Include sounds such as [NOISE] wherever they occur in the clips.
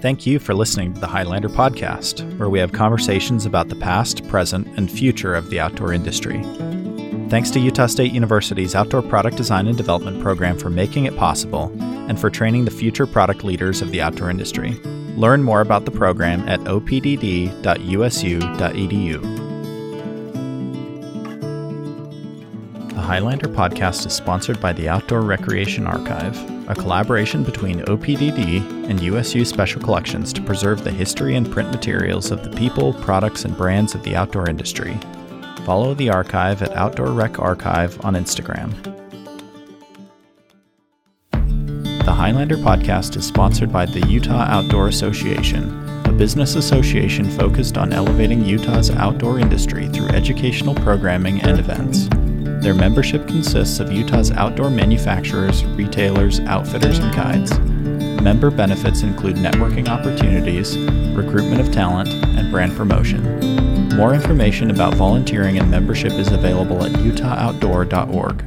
Thank you for listening to the Highlander Podcast, where we have conversations about the past, present, and future of the outdoor industry. Thanks to Utah State University's Outdoor Product Design and Development program for making it possible and for training the future product leaders of the outdoor industry. Learn more about the program at opdd.usu.edu. The Highlander podcast is sponsored by the Outdoor Recreation Archive, a collaboration between OPDD and USU Special Collections to preserve the history and print materials of the people, products, and brands of the outdoor industry. Follow the archive at Outdoor Rec Archive on Instagram. The Highlander podcast is sponsored by the Utah Outdoor Association, a business association focused on elevating Utah's outdoor industry through educational programming and events. Their membership consists of Utah's outdoor manufacturers, retailers, outfitters, and guides. Member benefits include networking opportunities, recruitment of talent, and brand promotion. More information about volunteering and membership is available at utahoutdoor.org.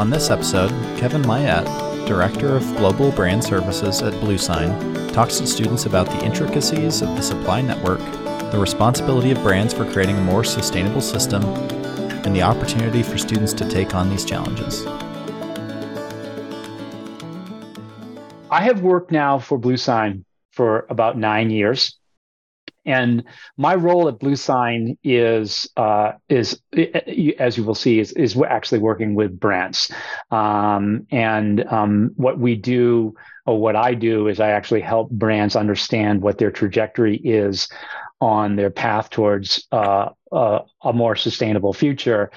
On this episode, Kevin Myette, Director of Global Brand Services at BlueSign, talks to students about the intricacies of the supply network, the responsibility of brands for creating a more sustainable system, and the opportunity for students to take on these challenges. I have worked now for BlueSign for about nine years. And my role at BlueSign is uh, is as you will see is is actually working with brands, um, and um, what we do or what I do is I actually help brands understand what their trajectory is on their path towards uh, uh, a more sustainable future,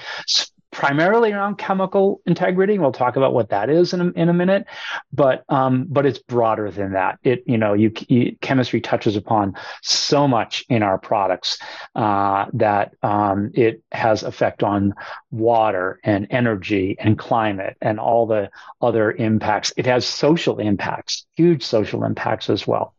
primarily around chemical integrity. We'll talk about what that is in a, in a minute, but um, but it's broader than that. It you know you, you chemistry touches upon so much in our products uh, that um, it has effect on water and energy and climate and all the other impacts. It has social impacts, huge social impacts as well.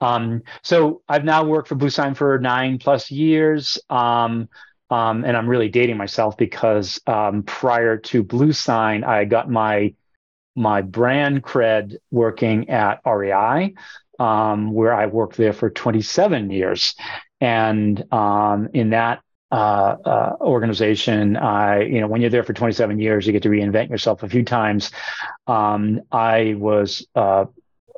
Um, so I've now worked for Blue Sign for nine plus years. Um, um, and I'm really dating myself because um, prior to Blue Sign, I got my my brand cred working at REI, um, where I worked there for 27 years, and um, in that uh, uh, organization, I you know when you're there for 27 years, you get to reinvent yourself a few times. I was uh,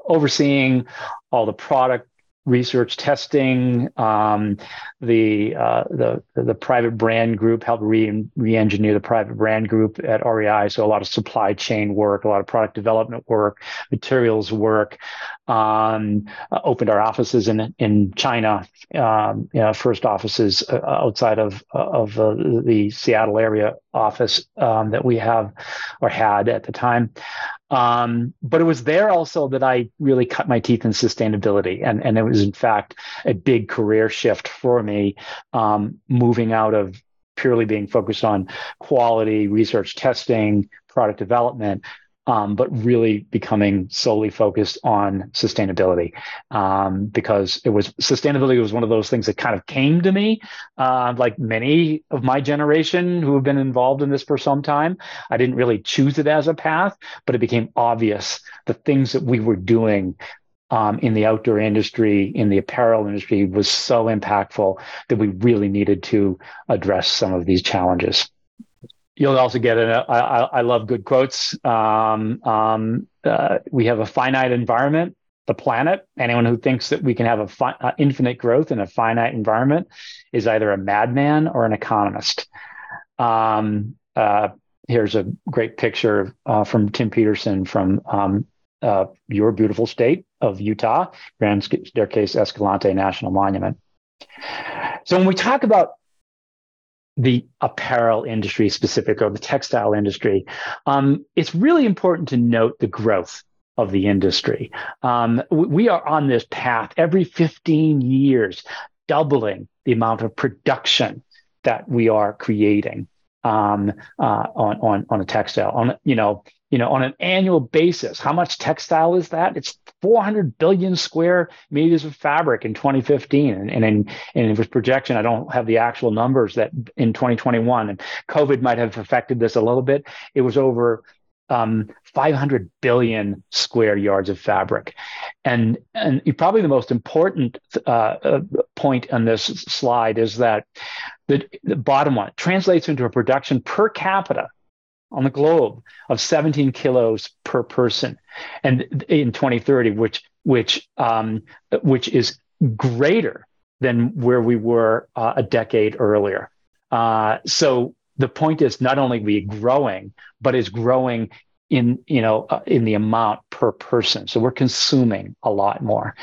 overseeing all the product research testing. Um, the, uh, the the private brand group helped re re-engineer the private brand group at REI. So a lot of supply chain work, a lot of product development work, materials work. Um, uh, opened our offices in in China, um, you know, first offices uh, outside of of the Seattle area office um, that we have or had at the time. Um, but it was there also that I really cut my teeth in sustainability. And, and it was, in fact, a big career shift for me, um, moving out of purely being focused on quality, research testing, product development um, but really becoming solely focused on sustainability um, because it was sustainability was one of those things that kind of came to me, uh, like many of my generation who have been involved in this for some time. I didn't really choose it as a path, but it became obvious the things that we were doing um, in the outdoor industry, in the apparel industry, was so impactful that we really needed to address some of these challenges. You'll also get it. I, I, love good quotes. Um, um, uh, we have a finite environment, the planet. Anyone who thinks that we can have a fi- uh, infinite growth in a finite environment is either a madman or an economist. Um, uh, here's a great picture uh, from Tim Peterson from um, uh, your beautiful state of Utah, Grand Staircase Escalante National Monument. So when we talk about the apparel industry specific or the textile industry, um, it's really important to note the growth of the industry. Um, we are on this path every 15 years, doubling the amount of production that we are creating um, uh, on, on, on a textile. On, you know, you know, on an annual basis, how much textile is that? It's 400 billion square meters of fabric in 2015. And, in, it was projection, I don't have the actual numbers that in 2021, and COVID might have affected this a little bit. It was over um, 500 billion square yards of fabric. And, and probably the most important uh, uh, point on this slide is that the, the bottom one translates into a production per capita on the globe of 17 kilos per person. And in 2030 which which um, which is greater than where we were uh, a decade earlier. Uh, so the point is not only we growing but is growing in you know uh, in the amount per person. So we're consuming a lot more.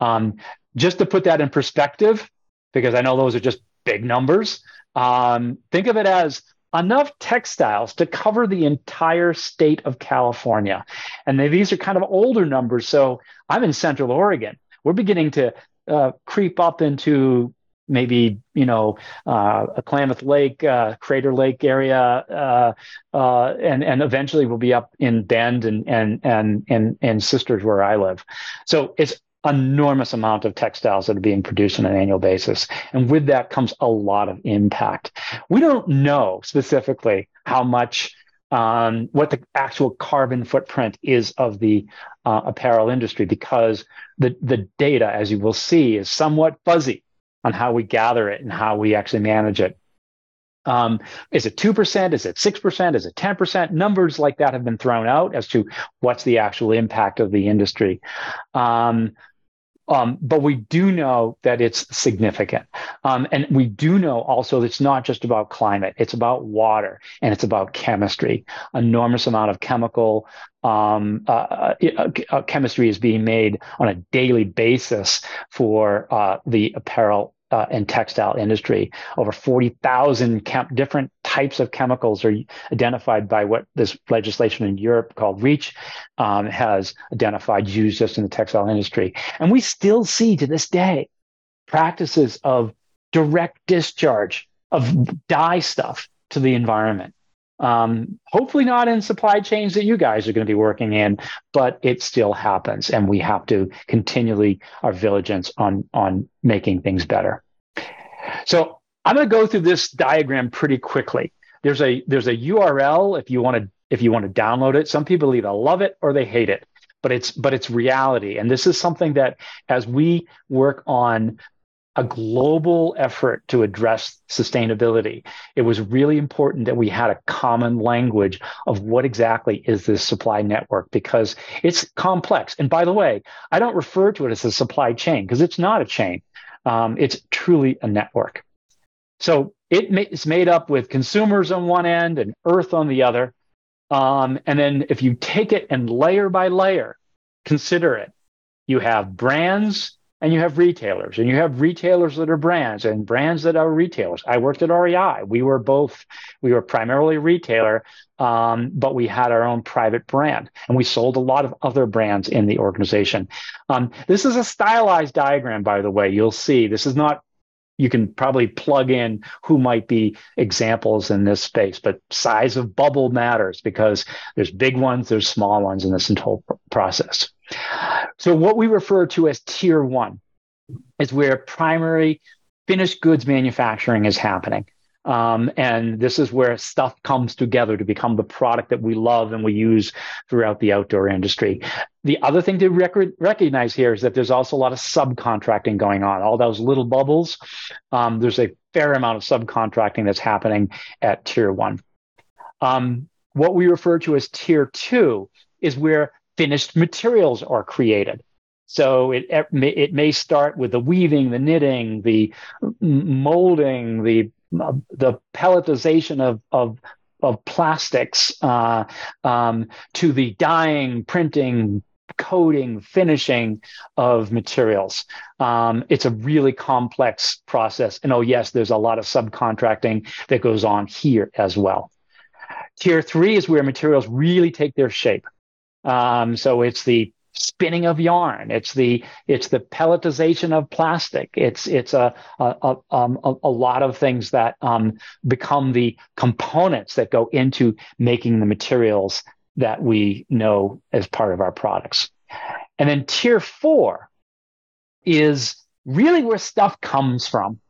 Um, just to put that in perspective because i know those are just big numbers um, think of it as enough textiles to cover the entire state of California. And they, these are kind of older numbers. So I'm in Central Oregon. We're beginning to uh, creep up into maybe you know uh, a Klamath Lake, uh, Crater Lake area, uh, uh, and and eventually we'll be up in Bend and and and and and Sisters where I live. So it's enormous amount of textiles that are being produced on an annual basis. And with that comes a lot of impact. We don't know specifically how much, um, what the actual carbon footprint is of the uh, apparel industry because the, the data, as you will see, is somewhat fuzzy on how we gather it and how we actually manage it. Um, is it 2%? Is it 6%? Is it 10%? Numbers like that have been thrown out as to what's the actual impact of the industry. Um, um, but we do know that it's significant. Um, and we do know also that it's not just about climate, it's about water and it's about chemistry. Enormous amount of chemical um, uh, uh, uh, chemistry is being made on a daily basis for uh, the apparel uh, and textile industry. Over 40,000 chem- different types of chemicals are identified by what this legislation in Europe called REACH um, has identified used just in the textile industry. And we still see to this day practices of direct discharge of dye stuff to the environment. Um, hopefully not in supply chains that you guys are going to be working in, but it still happens, and we have to continually our vigilance on on making things better. So I'm going to go through this diagram pretty quickly. There's a there's a URL if you want to if you want to download it. Some people either love it or they hate it, but it's but it's reality. And this is something that as we work on a global effort to address sustainability, it was really important that we had a common language of what exactly is this supply network because it's complex. And by the way, I don't refer to it as a supply chain because it's not a chain. Um, it's truly a network. So it ma- it's made up with consumers on one end and earth on the other. Um, and then if you take it and layer by layer, consider it. You have brands and you have retailers, and you have retailers that are brands and brands that are retailers. I worked at REI. We were both, we were primarily retailer, um, but we had our own private brand, and we sold a lot of other brands in the organization. Um, this is a stylized diagram, by the way. You'll see this is not. You can probably plug in who might be examples in this space, but size of bubble matters because there's big ones, there's small ones in this whole process. So, what we refer to as tier one is where primary finished goods manufacturing is happening. Um, and this is where stuff comes together to become the product that we love and we use throughout the outdoor industry. The other thing to rec- recognize here is that there's also a lot of subcontracting going on. All those little bubbles, um, there's a fair amount of subcontracting that's happening at tier one. Um, what we refer to as tier two is where finished materials are created. So it it may start with the weaving, the knitting, the molding, the the pelletization of of of plastics uh, um, to the dyeing, printing, coating, finishing of materials. Um, it's a really complex process. And oh, yes, there's a lot of subcontracting that goes on here as well. Tier three is where materials really take their shape. Um, so it's the spinning of yarn. It's the it's the pelletization of plastic. It's it's a a, um, a, a lot of things that um, become the components that go into making the materials that we know as part of our products. And then tier four is really where stuff comes from.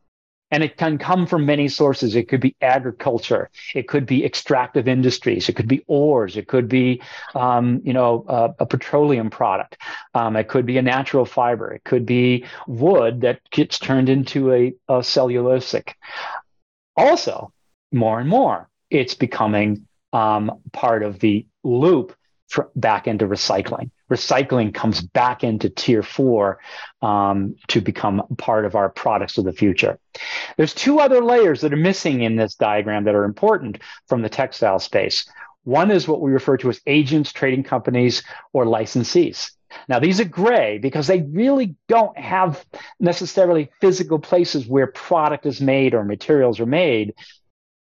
And it can come from many sources. It could be agriculture. It could be extractive industries. It could be ores. It could be, um, you know, a petroleum product. Um, it could be a natural fiber. It could be wood that gets turned into a, a cellulosic. Also, more and more, it's becoming um, part of the loop for, back into recycling. Recycling comes back into tier four um, to become part of our products of the future. There's two other layers that are missing in this diagram that are important from the textile space. One is what we refer to as agents, trading companies, or licensees. Now, these are gray because they really don't have necessarily physical places where product is made or materials are made.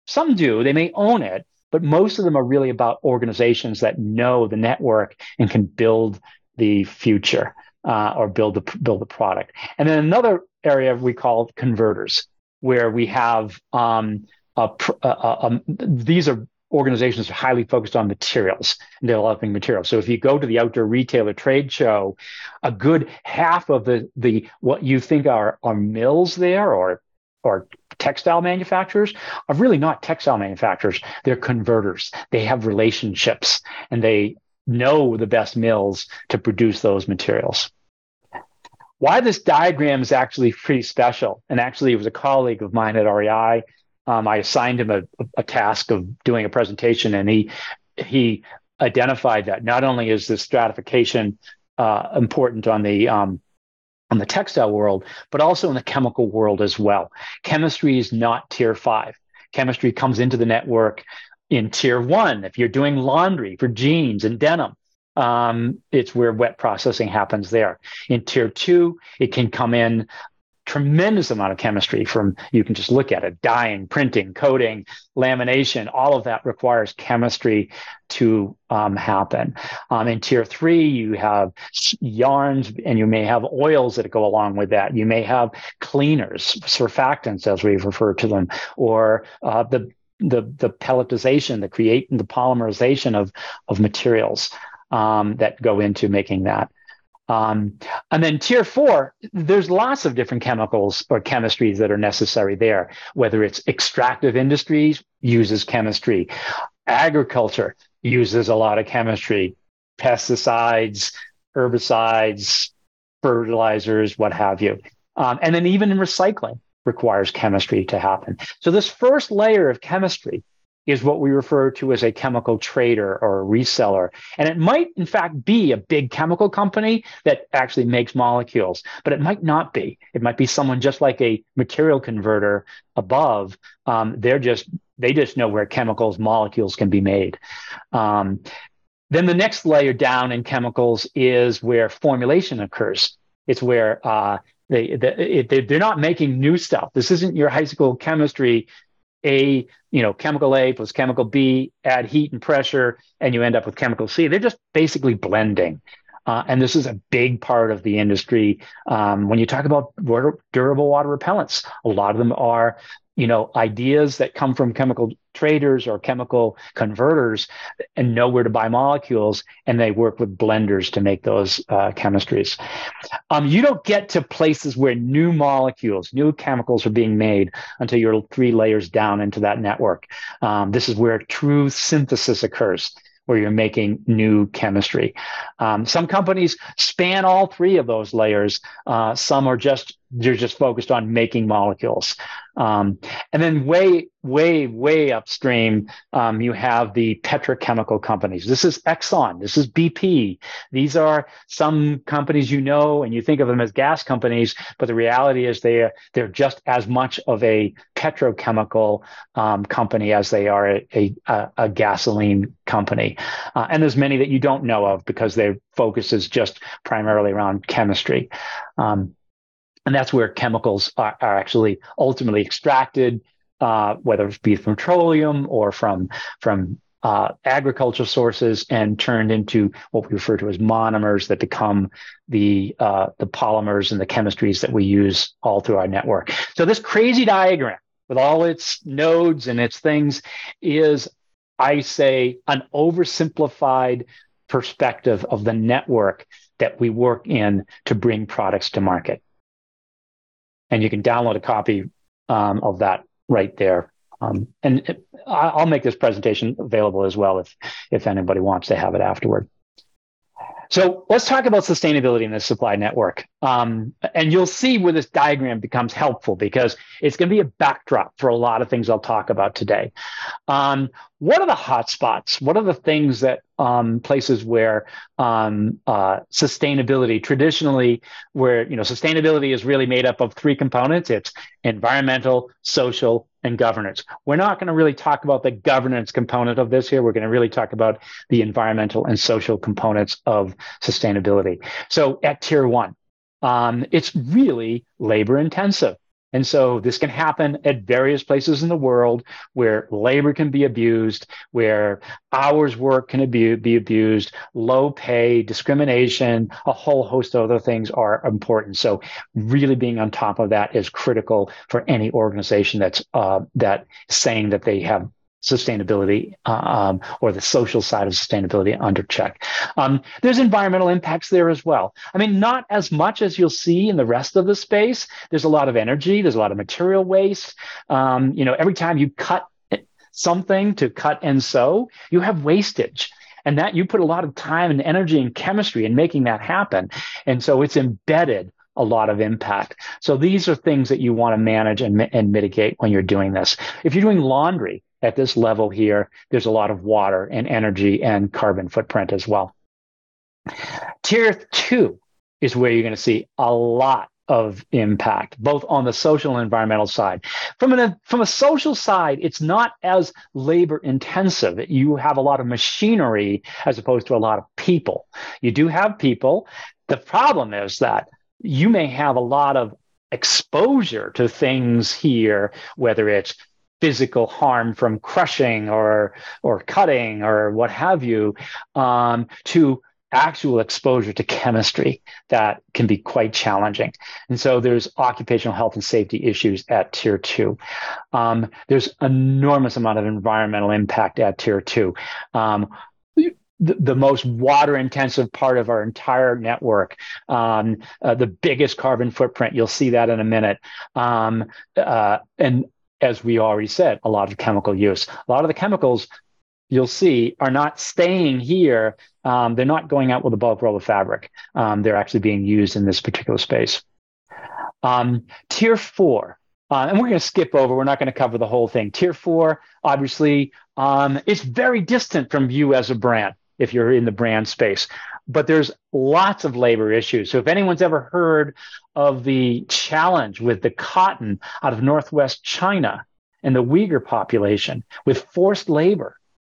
Some do, they may own it, but most of them are really about organizations that know the network and can build the future uh, or build the build the product. And then another area we call converters, where we have um, a, a, a, these are organizations are highly focused on materials and developing materials. So if you go to the outdoor retailer trade show, a good half of the the what you think are are mills there or or textile manufacturers are really not textile manufacturers. They're converters. They have relationships and they know the best mills to produce those materials. Why this diagram is actually pretty special, and actually it was a colleague of mine at REI. Um, I assigned him a, a task of doing a presentation, and he he identified that not only is this stratification uh, important on the um, on the textile world, but also in the chemical world as well. Chemistry is not tier five. Chemistry comes into the network in tier one. If you're doing laundry for jeans and denim, um, it's where wet processing happens there. In tier two, it can come in tremendous amount of chemistry from you can just look at it dyeing printing coating lamination all of that requires chemistry to um, happen. Um, in tier three you have yarns and you may have oils that go along with that. You may have cleaners surfactants as we refer to them or uh, the the the pelletization the create the polymerization of of materials um, that go into making that um, and then tier four, there's lots of different chemicals or chemistries that are necessary there, whether it's extractive industries uses chemistry, agriculture uses a lot of chemistry, pesticides, herbicides, fertilizers, what have you. Um, and then even in recycling requires chemistry to happen. So this first layer of chemistry is what we refer to as a chemical trader or a reseller. And it might, in fact, be a big chemical company that actually makes molecules, but it might not be. It might be someone just like a material converter above. Um, they're just, they just know where chemicals, molecules can be made. Um, then the next layer down in chemicals is where formulation occurs. It's where uh, they, they, they're not making new stuff. This isn't your high school chemistry a, you know, chemical A plus chemical B, add heat and pressure, and you end up with chemical C. They're just basically blending. Uh, and this is a big part of the industry. Um, when you talk about durable water repellents, a lot of them are you know ideas that come from chemical traders or chemical converters and know where to buy molecules and they work with blenders to make those uh, chemistries um, you don't get to places where new molecules new chemicals are being made until you're three layers down into that network um, this is where true synthesis occurs where you're making new chemistry. Um, some companies span all three of those layers. Uh, some are just they're just focused on making molecules. Um, and then way, way, way upstream, um, you have the petrochemical companies. This is Exxon. This is BP. These are some companies you know, and you think of them as gas companies, but the reality is they are, they're just as much of a petrochemical um, company as they are a, a, a gasoline company. Uh, and there's many that you don't know of because their focus is just primarily around chemistry. Um, and that's where chemicals are, are actually ultimately extracted, uh, whether it be from petroleum or from from uh, agricultural sources, and turned into what we refer to as monomers that become the uh, the polymers and the chemistries that we use all through our network. So this crazy diagram with all its nodes and its things is I say, an oversimplified perspective of the network that we work in to bring products to market. And you can download a copy um, of that right there. Um, and it, I'll make this presentation available as well if if anybody wants to have it afterward. So let's talk about sustainability in the supply network. Um, and you'll see where this diagram becomes helpful because it's going to be a backdrop for a lot of things I'll talk about today. Um, what are the hotspots? What are the things that um, places where um, uh, sustainability traditionally, where you know sustainability is really made up of three components: it's environmental, social, and governance. We're not going to really talk about the governance component of this here. We're going to really talk about the environmental and social components of sustainability. So at tier one, um, it's really labor intensive. And so this can happen at various places in the world where labor can be abused, where hours work can be, be abused, low pay, discrimination, a whole host of other things are important. So really being on top of that is critical for any organization that's uh, that saying that they have sustainability uh, um, or the social side of sustainability under check. Um, there's environmental impacts there as well. I mean, not as much as you'll see in the rest of the space. There's a lot of energy. There's a lot of material waste. Um, you know, every time you cut something to cut and sew, you have wastage. And that you put a lot of time and energy and chemistry in making that happen. And so it's embedded a lot of impact. So these are things that you want to manage and, and mitigate when you're doing this. If you're doing laundry, at this level here, there's a lot of water and energy and carbon footprint as well. Tier two is where you're going to see a lot of impact, both on the social and environmental side. From an from a social side, it's not as labor intensive. You have a lot of machinery as opposed to a lot of people. You do have people. The problem is that you may have a lot of exposure to things here, whether it's physical harm from crushing or or cutting or what have you um, to actual exposure to chemistry that can be quite challenging. And so there's occupational health and safety issues at tier two. Um, there's enormous amount of environmental impact at tier two. Um, the, the, most water intensive part of our entire network, um, uh, the biggest carbon footprint. You'll see that in a minute. Um, uh, and as we already said, a lot of chemical use. A lot of the chemicals you'll see are not staying here. Um, they're not going out with a bulk roll of fabric. Um, they're actually being used in this particular space. Um, tier four, uh, and we're going to skip over. We're not going to cover the whole thing. Tier four, obviously, um, it's very distant from you as a brand if you're in the brand space but there's lots of labor issues. So if anyone's ever heard of the challenge with the cotton out of Northwest China and the Uyghur population with forced labor,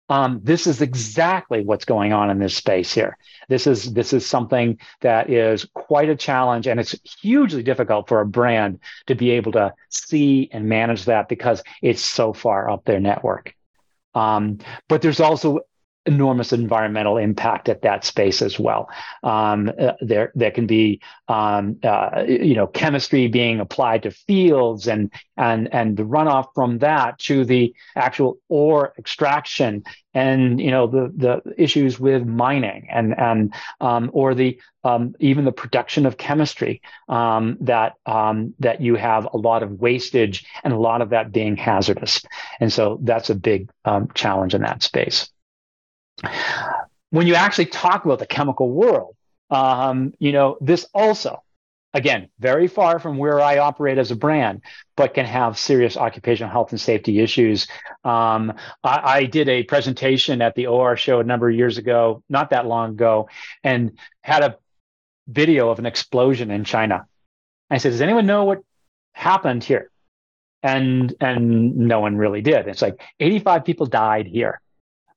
um, this is exactly what's going on in this space here. This is this is something that is quite a challenge, and it's hugely difficult for a brand to be able to see and manage that because it's so far up their network. Um, but there's also enormous environmental impact at that space as well. Um, uh, there, there can be, um, uh, you know, chemistry being applied to fields and and and the runoff from that to the actual ore extraction and you know the the issues with mining and and um, or the um, even the production of chemistry um, that um, that you have a lot of wastage and a lot of that being hazardous, and so that's a big challenge in that space when you actually talk about the chemical world, um, you know, this also, again, very far from where I operate as a brand, but can have serious occupational health and safety issues. Um, I, I, did a presentation at the OR show a number of years ago, not that long ago, and had a video of an explosion in China. I said, "Does anyone know what happened here?" And and no one really did. It's like 85 people died here.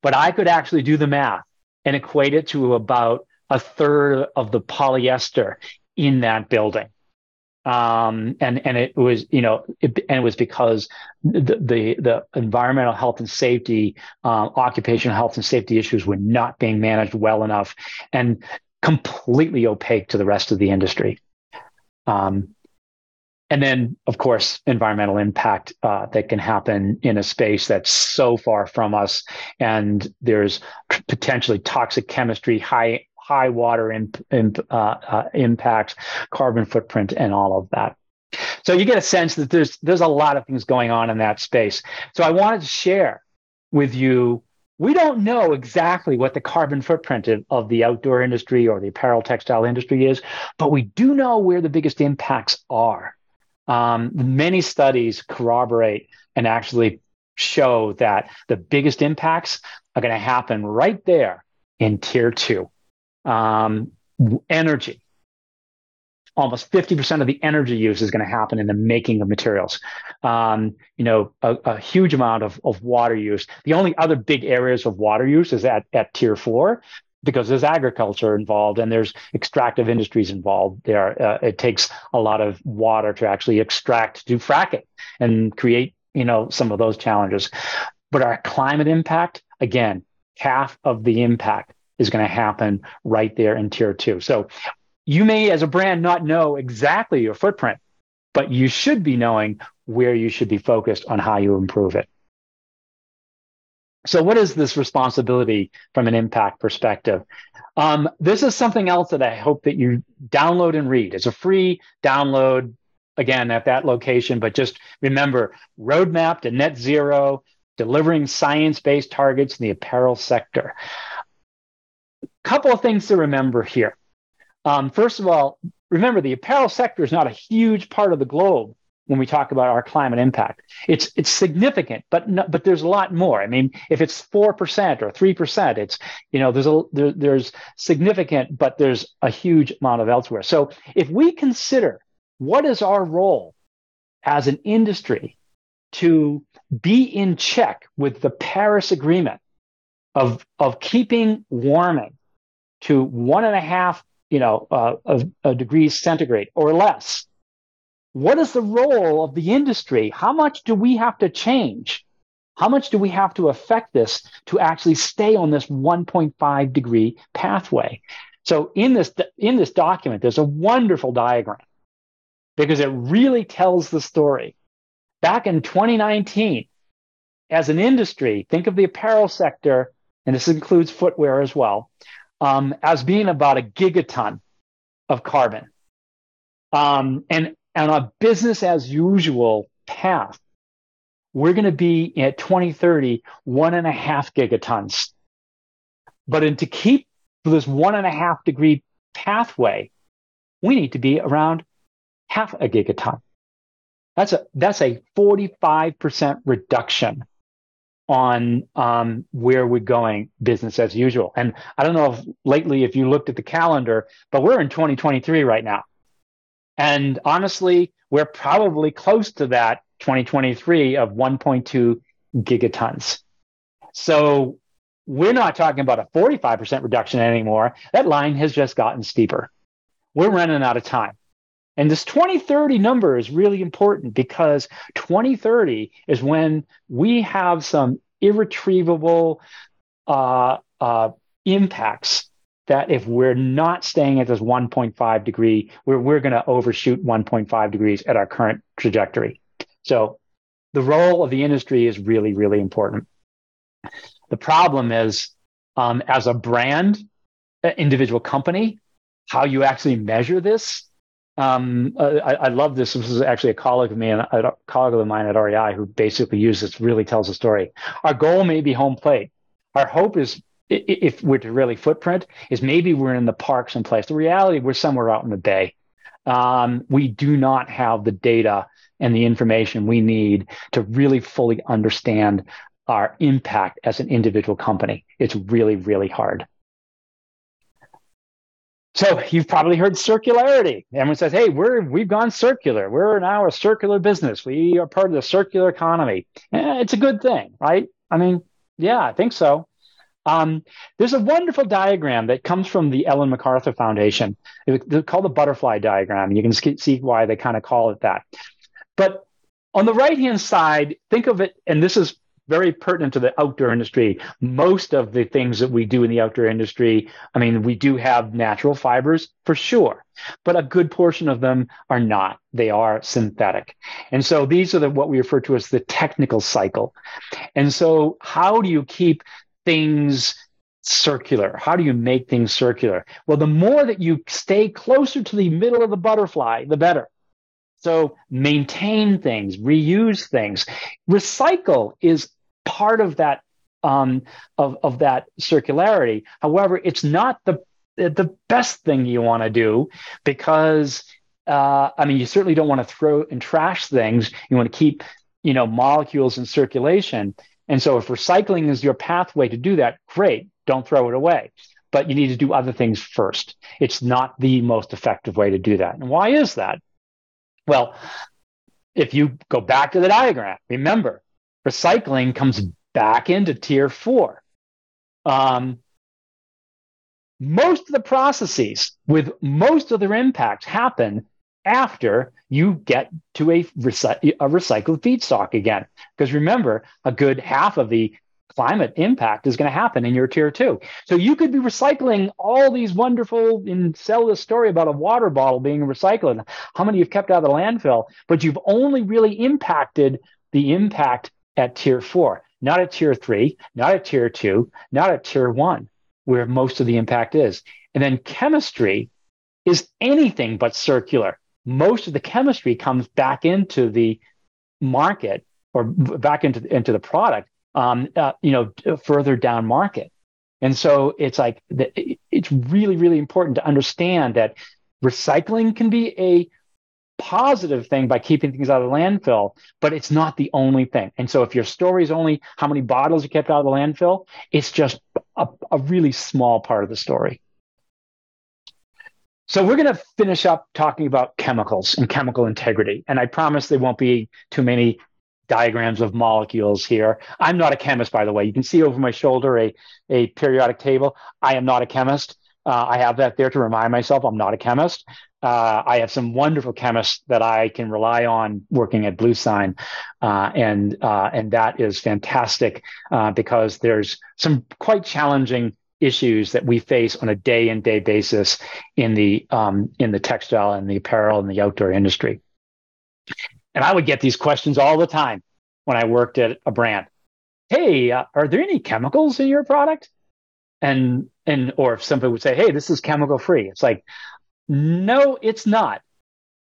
But I could actually do the math and equate it to about a third of the polyester in that building. Um, and and it was you know it, and it was because the the, the environmental health and safety, uh, occupational health and safety issues were not being managed well enough, and completely opaque to the rest of the industry. Um, and then, of course, environmental impact uh, that can happen in a space that's so far from us, and there's potentially toxic chemistry, high high water imp, imp, uh, uh, impacts, carbon footprint, and all of that. So you get a sense that there's there's a lot of things going on in that space. So I wanted to share with you. We don't know exactly what the carbon footprint of, of the outdoor industry or the apparel textile industry is, but we do know where the biggest impacts are. Um, many studies corroborate and actually show that the biggest impacts are going to happen right there in tier two. Um, energy, almost 50% of the energy use is going to happen in the making of materials. Um, you know, a, a, huge amount of, of water use. The only other big areas of water use is at, at tier four because there's agriculture involved and there's extractive industries involved there. Uh, it takes a lot of water to actually extract, do fracking and create, you know, some of those challenges. But our climate impact, again, half of the impact is going to happen right there in tier two. So you may, as a brand, not know exactly your footprint, but you should be knowing where you should be focused on how you improve it. So, what is this responsibility from an impact perspective? Um, this is something else that I hope that you download and read. It's a free download, again, at that location, but just remember roadmap to net zero, delivering science based targets in the apparel sector. A couple of things to remember here. Um, first of all, remember the apparel sector is not a huge part of the globe when we talk about our climate impact. It's it's significant, but no, but there's a lot more. I mean, if it's four percent or three percent, it's you know there's a there, there's significant, but there's a huge amount of elsewhere. So if we consider what is our role as an industry to be in check with the Paris Agreement of of keeping warming to one and a half you know, uh, of, degrees centigrade or less. What is the role of the industry? How much do we have to change? How much do we have to affect this to actually stay on this 1.5 degree pathway? So in this in this document, there's a wonderful diagram because it really tells the story. Back in 2019, as an industry, think of the apparel sector, and this includes footwear as well um, as being about a gigaton of carbon. Um, and on a business as usual path, we're going to be at 2030, one and a half gigatons. But in, to keep this one and a half degree pathway, we need to be around half a gigaton. That's a, that's a 45% reduction on um, where we're going business as usual. And I don't know if lately if you looked at the calendar, but we're in 2023 right now. And honestly, we're probably close to that 2023 of 1.2 gigatons. So we're not talking about a 45% reduction anymore. That line has just gotten steeper. We're running out of time. And this 2030 number is really important because 2030 is when we have some irretrievable uh, uh, impacts that if we're not staying at this 1.5 degree, we're, we're going to overshoot 1.5 degrees at our current trajectory. So the role of the industry is really, really important. The problem is, um, as a brand, individual company, how you actually measure this um, I, I, love this. This is actually a colleague of and a colleague of mine at REI who basically uses this, really tells a story. Our goal may be home plate. Our hope is, if we're to really footprint, is maybe we're in the parks and place. The reality, we're somewhere out in the bay. Um, we do not have the data and the information we need to really fully understand our impact as an individual company. It's really, really hard. So you've probably heard circularity. Everyone says, "Hey, we're we've gone circular. We're now a circular business. We are part of the circular economy." Eh, it's a good thing, right? I mean, yeah, I think so. Um, there's a wonderful diagram that comes from the Ellen MacArthur Foundation. It's called the butterfly diagram. You can see why they kind of call it that. But on the right hand side, think of it, and this is very pertinent to the outdoor industry. Most of the things that we do in the outdoor industry, I mean, we do have natural fibers for sure, but a good portion of them are not. They are synthetic. And so these are the, what we refer to as the technical cycle. And so how do you keep things circular? How do you make things circular? Well, the more that you stay closer to the middle of the butterfly, the better. So maintain things, reuse things. Recycle is part of that um, of, of that circularity. However, it's not the the best thing you want to do because uh, I mean you certainly don't want to throw and trash things. You want to keep you know molecules in circulation. And so if recycling is your pathway to do that, great. Don't throw it away. But you need to do other things first. It's not the most effective way to do that. And why is that? Well, if you go back to the diagram, remember, recycling comes back into tier four. Um, most of the processes with most of their impacts happen after you get to a, a recycled feedstock again. Because remember, a good half of the climate impact is going to happen in your tier two. So you could be recycling all these wonderful and sell this story about a water bottle being recycled, how many you've kept out of the landfill, but you've only really impacted the impact at tier four, not at tier three, not at tier two, not at tier one, where most of the impact is. And then chemistry is anything but circular. Most of the chemistry comes back into the market or back into, into the product um, uh, you know, further down market. And so it's like the, it's really, really important to understand that recycling can be a positive thing by keeping things out of the landfill, but it's not the only thing. And so if your story is only how many bottles you kept out of the landfill, it's just a, a really small part of the story. So we're going to finish up talking about chemicals and chemical integrity. And I promise there won't be too many diagrams of molecules here. I'm not a chemist, by the way. You can see over my shoulder a, a periodic table. I am not a chemist. Uh, I have that there to remind myself I'm not a chemist. Uh, I have some wonderful chemists that I can rely on working at BlueSign, uh, and uh, and that is fantastic uh, because there's some quite challenging issues that we face on a day in day basis in the um, in the textile and the apparel and the outdoor industry. And I would get these questions all the time when I worked at a brand. Hey, uh, are there any chemicals in your product? And and or if somebody would say, "Hey, this is chemical free," it's like, no, it's not,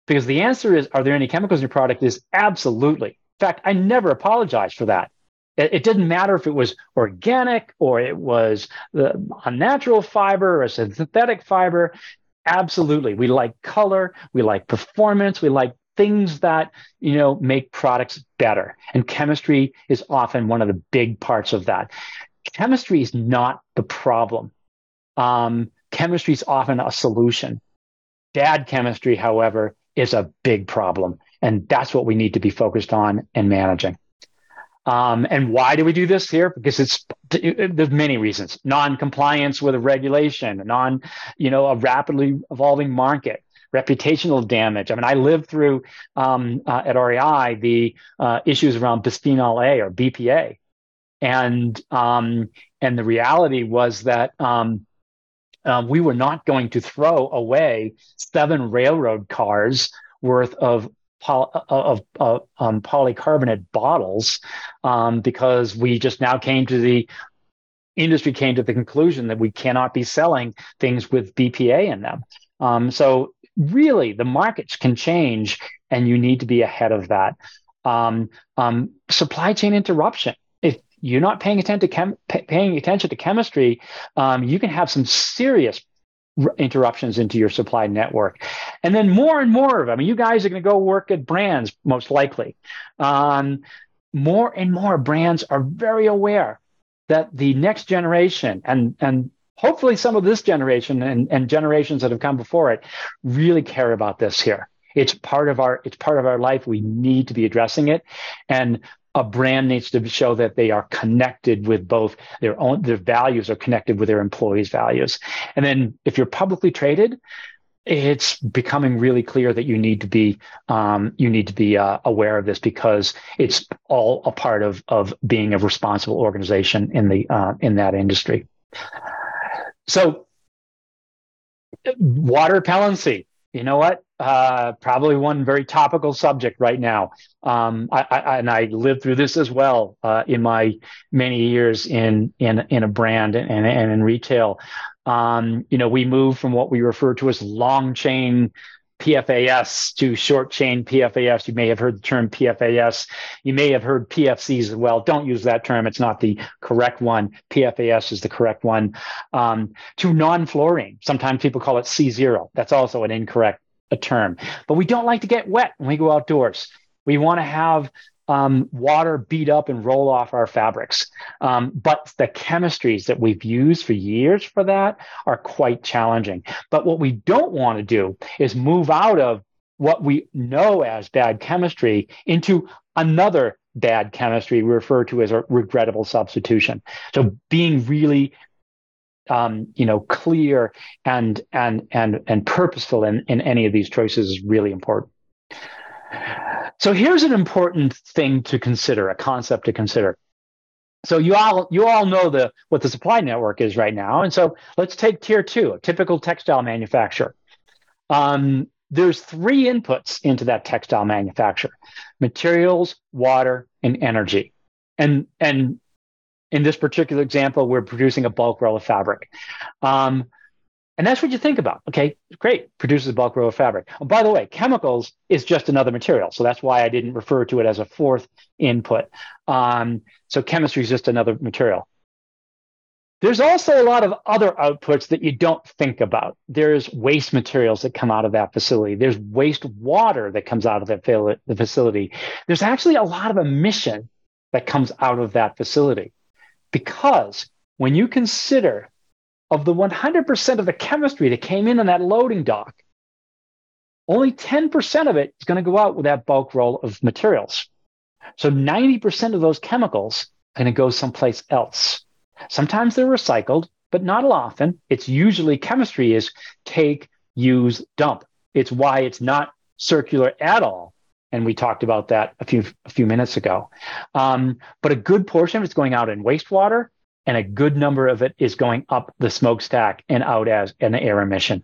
because the answer is, are there any chemicals in your product? Is absolutely. In fact, I never apologize for that. It, didn't matter if it was organic or it was a natural fiber or a synthetic fiber. Absolutely, we like color, we like performance, we like things that you know make products better. And chemistry is often one of the big parts of that. Chemistry is not the problem. Um, chemistry is often a solution. Bad chemistry however is a big problem. And that's what we need to be focused on and managing um, and why do we do this here? Because it's there's many reasons: non-compliance with a regulation, non, you know, a rapidly evolving market, reputational damage. I mean, I lived through um, uh, at REI the uh, issues around bisphenol A or BPA, and um, and the reality was that um, um, we were not going to throw away seven railroad cars worth of Poly, uh, of, of um, polycarbonate bottles um, because we just now came to the industry came to the conclusion that we cannot be selling things with BPA in them. Um, so really the markets can change and you need to be ahead of that. Um, um, supply chain interruption. If you're not paying attention to chem- paying attention to chemistry, um, you can have some serious interruptions into your supply network. And then more and more of, I mean, you guys are going to go work at brands most likely. Um, more and more brands are very aware that the next generation and and hopefully some of this generation and, and generations that have come before it really care about this here it's part of our it's part of our life we need to be addressing it and a brand needs to show that they are connected with both their own their values are connected with their employees values and then if you're publicly traded it's becoming really clear that you need to be um, you need to be uh, aware of this because it's all a part of of being a responsible organization in the uh, in that industry. So, water repellency. You know what? Uh, probably one very topical subject right now. Um, I, I, and I lived through this as well uh, in my many years in in in a brand and, and in retail. Um, you know, we moved from what we refer to as long chain PFAS to short chain PFAS. You may have heard the term PFAS. You may have heard PFCs as well. Don't use that term. It's not the correct one. PFAS is the correct one. Um, to non fluorine. Sometimes people call it C0. That's also an incorrect a term. But we don't like to get wet when we go outdoors. We want to have um, water beat up and roll off our fabrics. Um, but the chemistries that we've used for years for that are quite challenging. But what we don't want to do is move out of what we know as bad chemistry into another bad chemistry we refer to as a regrettable substitution. So being really um, you know, clear and and and and purposeful in, in any of these choices is really important. So here's an important thing to consider, a concept to consider. So you all you all know the what the supply network is right now, and so let's take tier two, a typical textile manufacturer. Um, there's three inputs into that textile manufacturer: materials, water, and energy. And and in this particular example, we're producing a bulk roll of fabric. Um, and that's what you think about. Okay, great, produces bulk roll of fabric. Oh, by the way, chemicals is just another material. So that's why I didn't refer to it as a fourth input. Um, so chemistry is just another material. There's also a lot of other outputs that you don't think about. There's waste materials that come out of that facility. There's waste water that comes out of that the facility. There's actually a lot of emission that comes out of that facility. Because when you consider of the 100% of the chemistry that came in on that loading dock, only 10% of it is going to go out with that bulk roll of materials. So 90% of those chemicals are going to go someplace else. Sometimes they're recycled, but not often. It's usually chemistry is take, use, dump. It's why it's not circular at all. And we talked about that a few a few minutes ago. Um, but a good portion of it's going out in wastewater and a good number of it is going up the smokestack and out as an air emission.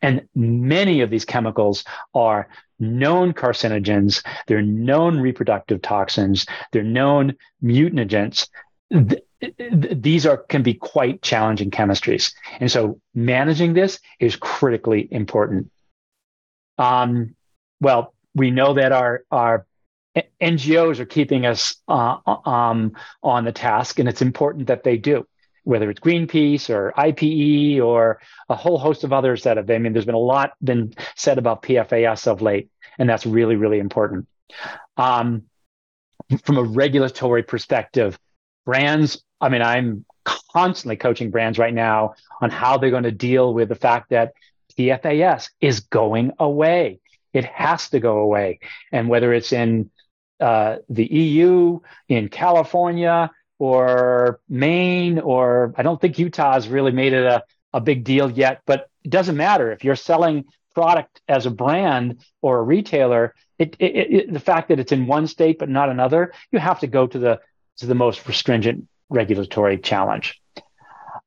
And many of these chemicals are known carcinogens, they're known reproductive toxins, they're known mutagens. These are can be quite challenging chemistries, and so managing this is critically important. Um, well, we know that our our NGOs are keeping us uh, um, on the task, and it's important that they do. Whether it's Greenpeace or IPE or a whole host of others that have, I mean, there's been a lot been said about PFAS of late, and that's really, really important. Um, from a regulatory perspective, brands, I mean, I'm constantly coaching brands right now on how they're going to deal with the fact that PFAS is going away. It has to go away. And whether it's in uh, the EU, in California, or Maine, or I don't think Utah has really made it a, a big deal yet, but it doesn't matter. If you're selling product as a brand or a retailer, it, it, it, the fact that it's in one state but not another, you have to go to the to the most stringent regulatory challenge.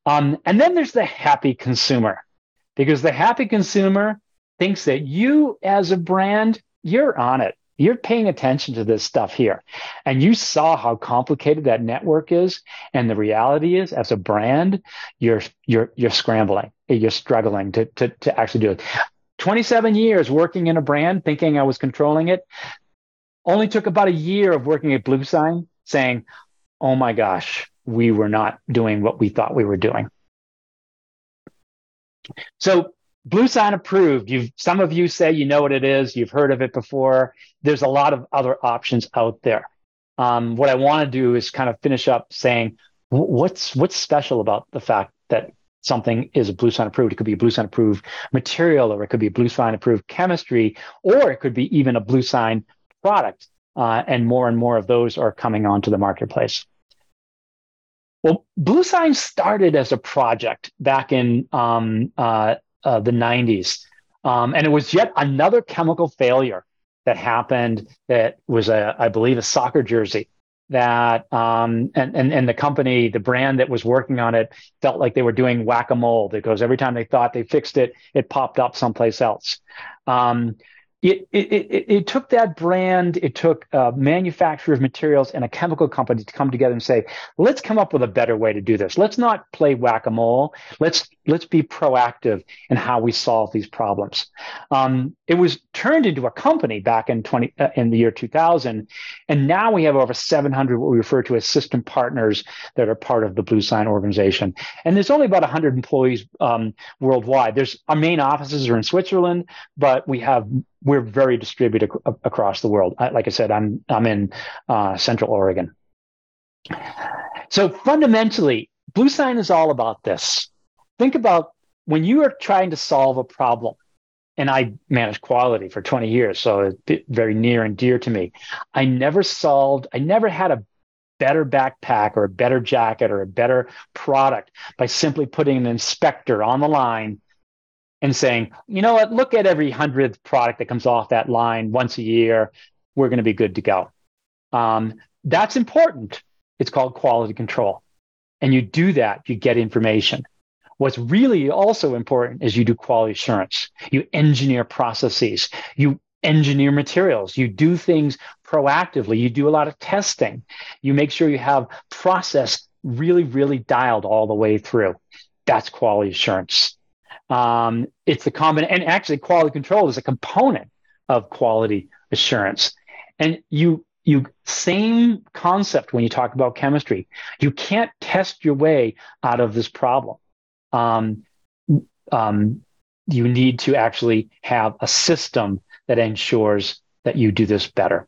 Um, and then there's the happy consumer, because the happy consumer thinks that you as a brand, you're on it. You're paying attention to this stuff here. And you saw how complicated that network is. And the reality is, as a brand, you're you're you're scrambling. You're struggling to to, to actually do it. 27 years working in a brand, thinking I was controlling it. Only took about a year of working at Blue Sign saying, "Oh my gosh, we were not doing what we thought we were doing." So Bluesign approved. You've some of you say you know what it is. You've heard of it before. There's a lot of other options out there. Um, what I want to do is kind of finish up saying what's what's special about the fact that something is a Blue Sign approved. It could be a blue sign approved material, or it could be a blue sign approved chemistry, or it could be even a blue sign product. Uh, and more and more of those are coming onto the marketplace. Well, Blue Sign started as a project back in um, uh, uh, the 90s. Um, and it was yet another chemical failure that happened that was a, I believe, a soccer jersey that um, and, and and the company, the brand that was working on it, felt like they were doing whack a mole because every time they thought they fixed it, it popped up someplace else. Um, it, it, it, took that brand, it took a manufacturer of materials and a chemical company to come together and say, let's come up with a better way to do this. Let's not play whack-a-mole. Let's let's be proactive in how we solve these problems. Um, it was turned into a company back in 20 uh, in the year 2000, and now we have over 700 what we refer to as system partners that are part of the Blue Sign organization. And there's only about 100 employees um, worldwide. There's our main offices are in Switzerland, but we have we're very distributed ac- across the world. I, like I said, I'm I'm in uh, Central Oregon. So fundamentally, Blue Sign is all about this. Think about when you are trying to solve a problem, and I managed quality for 20 years, so it's very near and dear to me. I never solved, I never had a better backpack or a better jacket or a better product by simply putting an inspector on the line and saying, you know what, look at every hundredth product that comes off that line once a year. We're going to be good to go. Um, that's important. It's called quality control. And you do that, you get information. What's really also important is you do quality assurance. You engineer processes. You engineer materials. You do things proactively. You do a lot of testing. You make sure you have process really, really dialed all the way through. That's quality assurance. Um, it's the common, and actually, quality control is a component of quality assurance. And you, you same concept when you talk about chemistry. You can't test your way out of this problem. Um, um, you need to actually have a system that ensures that you do this better.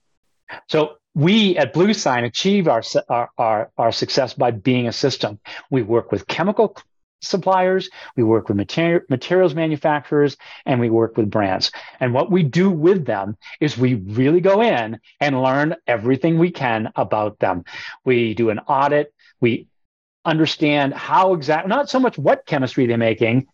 So we at Blue Sign achieve our, our, our, our, success by being a system. We work with chemical suppliers, we work with mater- materials manufacturers, and we work with brands. And what we do with them is we really go in and learn everything we can about them. We do an audit, we understand how exactly, not so much what chemistry they're making,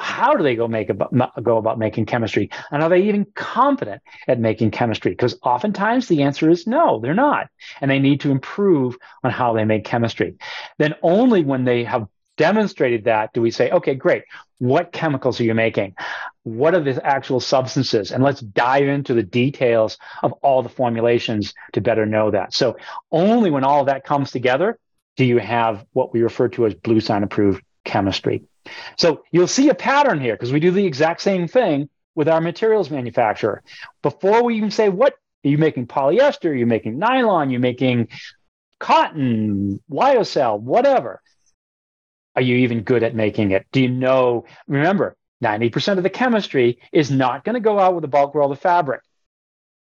how do they go make about, go about making chemistry and are they even competent at making chemistry because oftentimes the answer is no they're not and they need to improve on how they make chemistry then only when they have demonstrated that, do we say, okay, great. What chemicals are you making? What are the actual substances? And let's dive into the details of all the formulations to better know that. So only when all of that comes together do you have what we refer to as blue sign approved chemistry. So you'll see a pattern here because we do the exact same thing with our materials manufacturer. Before we even say, what are you making polyester? you're making nylon? You're making cotton, lyocell, whatever. Are you even good at making it? Do you know? Remember, 90% of the chemistry is not going to go out with a bulk roll of fabric.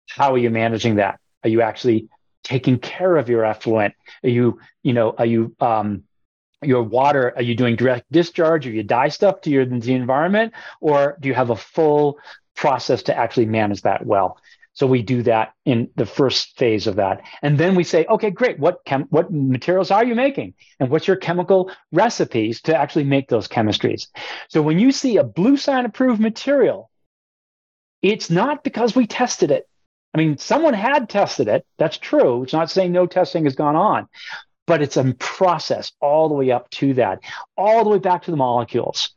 How are you managing that? Are you actually taking care of your effluent? Are you, you know, are you, um, your water, are you doing direct discharge? Are you dye stuff to your the environment? Or do you have a full process to actually manage that well? So we do that in the first phase of that. And then we say, okay, great. What chem- what materials are you making? And what's your chemical recipes to actually make those chemistries? So when you see a blue sign approved material, it's not because we tested it. I mean, someone had tested it. That's true. It's not saying no testing has gone on, but it's a process all the way up to that, all the way back to the molecules.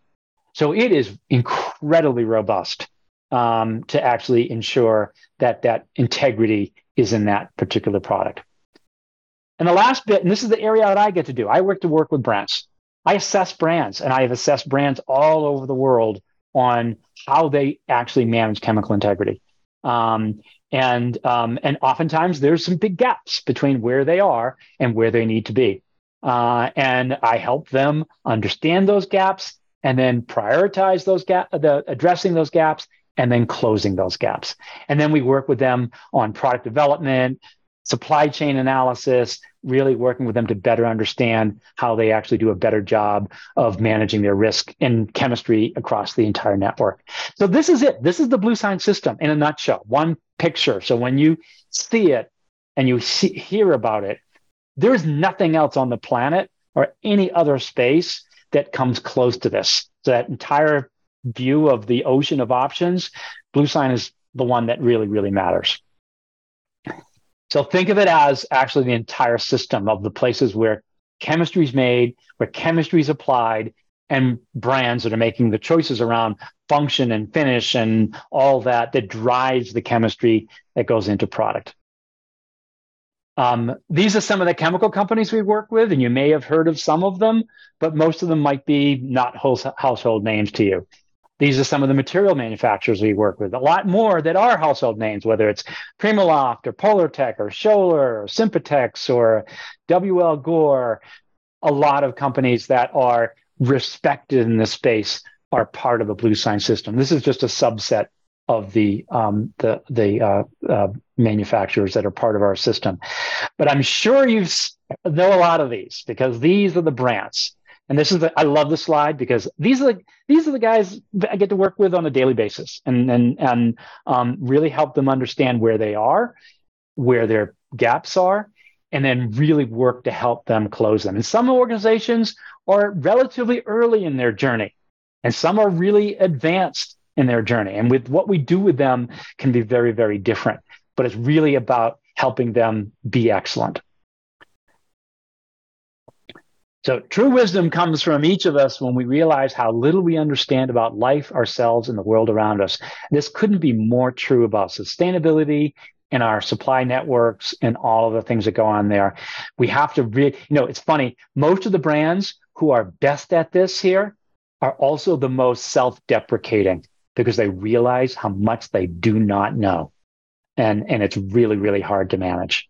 So it is incredibly robust um, to actually ensure that that integrity is in that particular product. And the last bit, and this is the area that I get to do, I work to work with brands. I assess brands, and I have assessed brands all over the world on how they actually manage chemical integrity. Um, and um, and oftentimes there's some big gaps between where they are and where they need to be. Uh, and I help them understand those gaps and then prioritize those gaps, the addressing those gaps, and then closing those gaps. And then we work with them on product development, supply chain analysis, really working with them to better understand how they actually do a better job of managing their risk in chemistry across the entire network. So this is it. This is the Blue Sign system in a nutshell, one picture. So when you see it and you see, hear about it, there's nothing else on the planet or any other space that comes close to this. So that entire view of the ocean of options, blue sign is the one that really, really matters. So think of it as actually the entire system of the places where chemistry is made, where chemistry is applied, and brands that are making the choices around function and finish and all that that drives the chemistry that goes into product. Um, these are some of the chemical companies we work with, and you may have heard of some of them, but most of them might be not household names to you. These are some of the material manufacturers we work with. A lot more that are household names, whether it's Primaloft or Polartec or Schoeller or Sympatex or WL Gore. A lot of companies that are respected in this space are part of the Blue Sign system. This is just a subset of the um, the the uh, uh, manufacturers that are part of our system. But I'm sure you know a lot of these because these are the brands. And this is the, I love the slide because these are the these are the guys I get to work with on a daily basis and and and um, really help them understand where they are, where their gaps are, and then really work to help them close them. And some organizations are relatively early in their journey, and some are really advanced in their journey. And with what we do with them can be very, very different. But it's really about helping them be excellent. So, true wisdom comes from each of us when we realize how little we understand about life, ourselves, and the world around us. This couldn't be more true about sustainability and our supply networks and all of the things that go on there. We have to really, you know, it's funny, most of the brands who are best at this here are also the most self deprecating because they realize how much they do not know. And, and it's really, really hard to manage.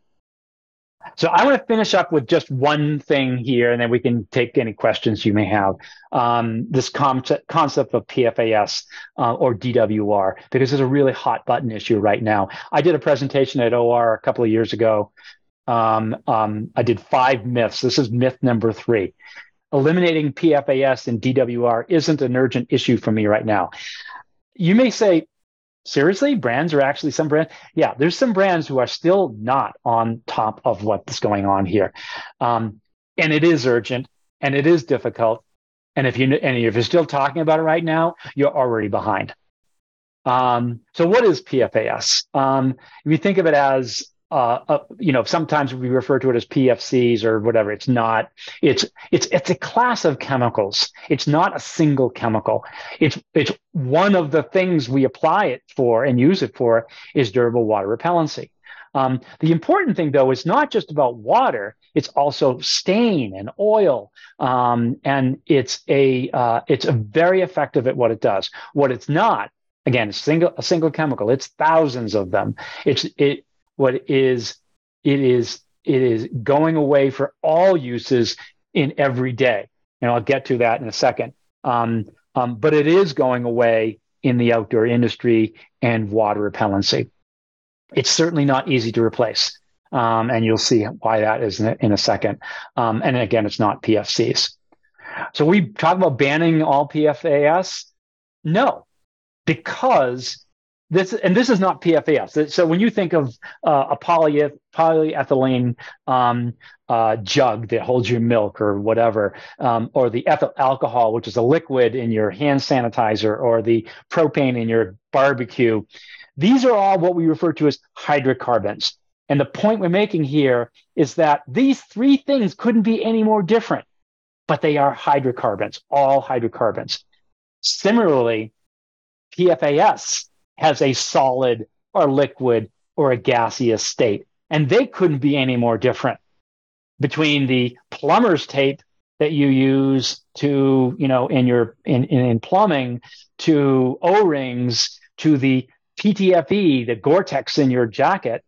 So I want to finish up with just one thing here, and then we can take any questions you may have. Um, this concept, concept of PFAS uh, or DWR, because it's a really hot button issue right now. I did a presentation at OR a couple of years ago. Um, um, I did five myths. This is myth number three. Eliminating PFAS and DWR isn't an urgent issue for me right now you may say, seriously, brands are actually some brands. Yeah, there's some brands who are still not on top of what's going on here. Um, and it is urgent and it is difficult. And if you and if you're still talking about it right now, you're already behind. Um, so what is PFAS? Um, if you think of it as uh, uh, you know, sometimes we refer to it as PFCs or whatever. It's not. It's it's it's a class of chemicals. It's not a single chemical. It's it's one of the things we apply it for and use it for is durable water repellency. Um, the important thing, though, is not just about water; it's also stain and oil, um, and it's a uh, it's a very effective at what it does. What it's not, again, single a single chemical. It's thousands of them. It's it what is it is it is going away for all uses in every day. And i'll get to that in a second. Um, um, but it is going away in the outdoor industry and water repellency. It's certainly not easy to replace. Um, and you'll see why that is in a, in a second. Um, and again it's not pfcs so we talk about banning all pfas no because this and this is not PFAS. So when you think of uh, a poly, polyethylene um, uh, jug that holds your milk or whatever, um, or the ethyl alcohol, which is a liquid in your hand sanitizer, or the propane in your barbecue, these are all what we refer to as hydrocarbons. And the point we're making here is that these three things couldn't be any more different, but they are hydrocarbons, all hydrocarbons. Similarly, PFAS has a solid or liquid or a gaseous state. And they couldn't be any more different between the plumber's tape that you use to, you know, in your in, in, in plumbing to O-rings to the PTFE, the Gore-Tex in your jacket,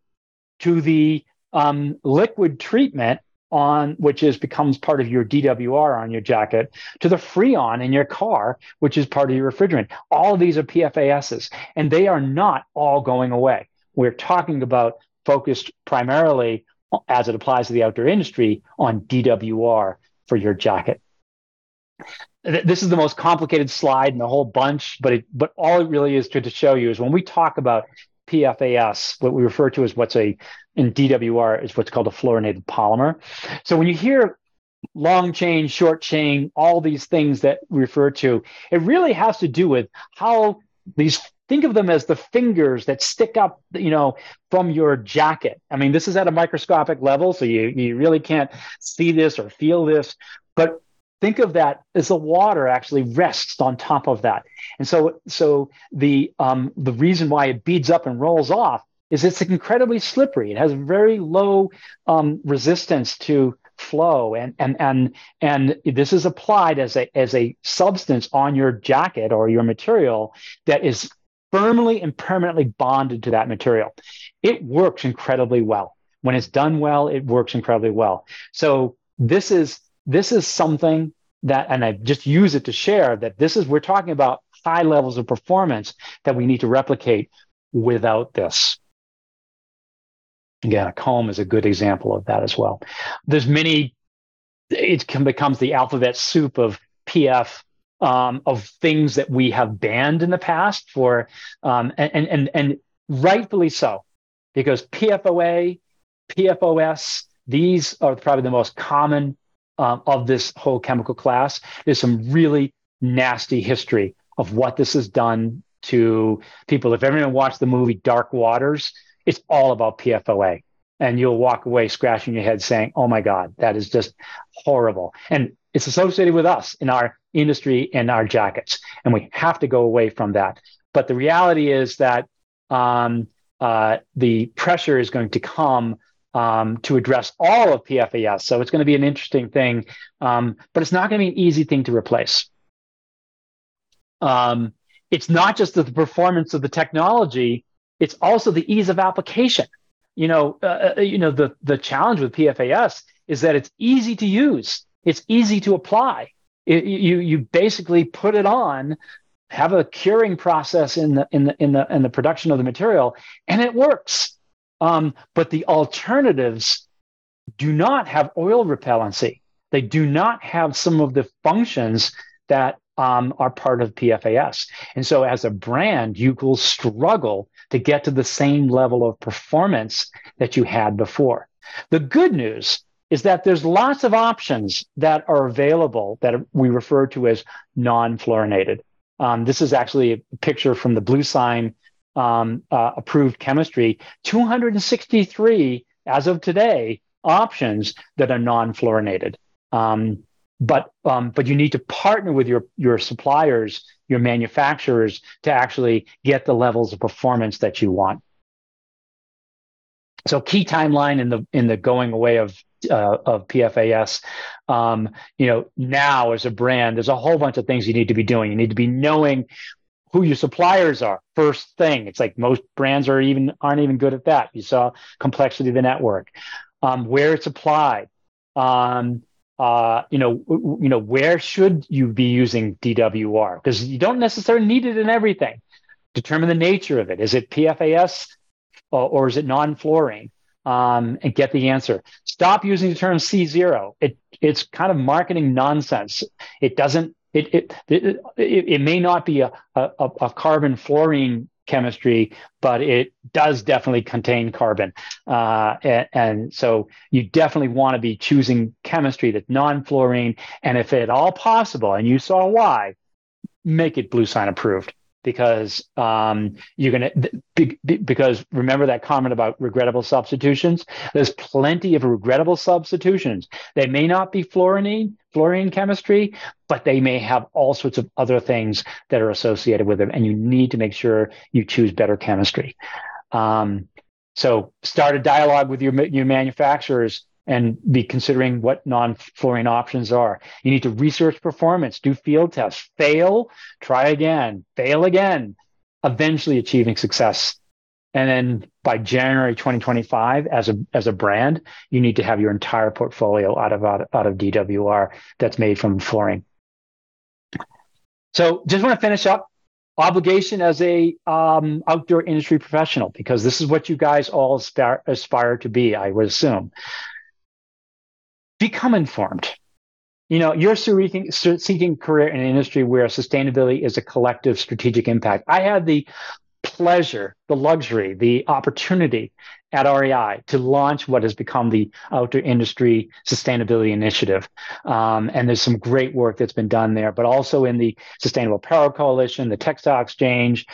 to the um, liquid treatment on which is becomes part of your DWR on your jacket to the Freon in your car, which is part of your refrigerant. All of these are PFASs, and they are not all going away. We're talking about focused primarily as it applies to the outdoor industry on DWR for your jacket. This is the most complicated slide in the whole bunch, but it, but all it really is to, to show you is when we talk about PFAS, what we refer to as what's a in DWR is what's called a fluorinated polymer. So when you hear long chain, short chain, all these things that refer to. It really has to do with how these think of them as the fingers that stick up, you know, from your jacket. I mean, this is at a microscopic level, so you, you really can't see this or feel this, but think of that as the water actually rests on top of that. And so, so the um, the reason why it beads up and rolls off is it's incredibly slippery. It has very low um, resistance to flow and and and and this is applied as a as a substance on your jacket or your material that is firmly and permanently bonded to that material. It works incredibly well. When it's done well, it works incredibly well. So this is this is something that, and I just use it to share that this is we're talking about high levels of performance that we need to replicate without this. Again, a comb is a good example of that as well. There's many. It can becomes the alphabet soup of PF um, of things that we have banned in the past for, um, and, and, and rightfully so, because PFOA, PFOS, these are probably the most common um, of this whole chemical class. There's some really nasty history of what this has done to people. If everyone watched the movie Dark Waters, it's all about PFOA. And you'll walk away scratching your head saying, oh my God, that is just horrible. And it's associated with us in our industry and our jackets. And we have to go away from that. But the reality is that um, uh, the pressure is going to come um, to address all of PFAS. So it's going to be an interesting thing, um, but it's not going to be an easy thing to replace. Um, it's not just the performance of the technology; it's also the ease of application. You know, uh, uh you know the the challenge with PFAS is that it's easy to use, it's easy to apply. It, you you basically put it on, have a curing process in the in the in the in the production of the material, and it works. Um, but the alternatives do not have oil repellency. They do not have some of the functions that um, are part of PFAS. And so, as a brand, you will struggle to get to the same level of performance that you had before. The good news is that there's lots of options that are available that we refer to as non-fluorinated. Um, this is actually a picture from the bluesign um, uh, approved chemistry. 263 as of today options that are non-fluorinated. Um, but um, but you need to partner with your your suppliers, your manufacturers to actually get the levels of performance that you want. So key timeline in the in the going away of uh, of PFAS. Um, you know, now as a brand, there's a whole bunch of things you need to be doing. You need to be knowing who your suppliers are first thing. It's like most brands are even aren't even good at that. You saw complexity of the network, um, where it's applied. Um, uh, you know, w- you know, where should you be using DWR? Because you don't necessarily need it in everything. Determine the nature of it. Is it PFAS or, or is it non-fluorine? um, and get the answer. Stop using the term C0. It, it's kind of marketing nonsense. It doesn't, it, it, it, it may not be a, a, a, carbon fluorine chemistry, but it does definitely contain carbon. Uh, and, and, so you definitely want to be choosing chemistry that's non fluorine. And if at all possible, and you saw why, make it blue sign approved because um, you're going to because remember that comment about regrettable substitutions? There's plenty of regrettable substitutions. They may not be fluorine fluorine chemistry but they may have all sorts of other things that are associated with them and you need to make sure you choose better chemistry. Um, so start a dialogue with your, your manufacturers and be considering what non-fluorine options are. You need to research performance, do field tests, fail, try again, fail again, eventually achieving success. And then by January 2025, as a as a brand, you need to have your entire portfolio out of out, out of DWR that's made from fluorine. So just want to finish up obligation as a um, outdoor industry professional because this is what you guys all aspire, aspire to be i would assume become informed. You know, you're seeking, career in an industry where sustainability is a collective strategic impact. I had the pleasure, the luxury, the opportunity at REI to launch what has become the Outdoor Industry Sustainability Initiative. Um, and there's some great work that's been done there, but also in the Sustainable Apparel Coalition, the Textile Exchange,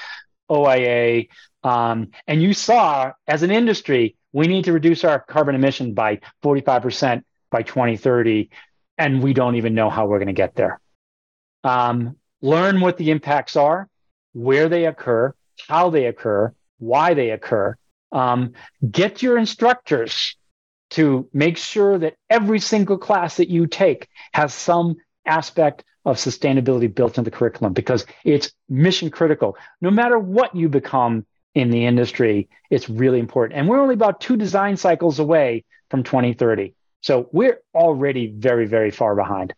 OIA. Um, and you saw as an industry, we need to reduce our carbon emission by 45% by 2030. And we don't even know how we're going to get there. Um, learn what the impacts are, where they occur, how they occur, why they occur. Um, get your instructors to make sure that every single class that you take has some aspect of sustainability built into the curriculum because it's mission critical. No matter what you become in the industry, it's really important. And we're only about two design cycles away from 2030. So we're already very, very far behind.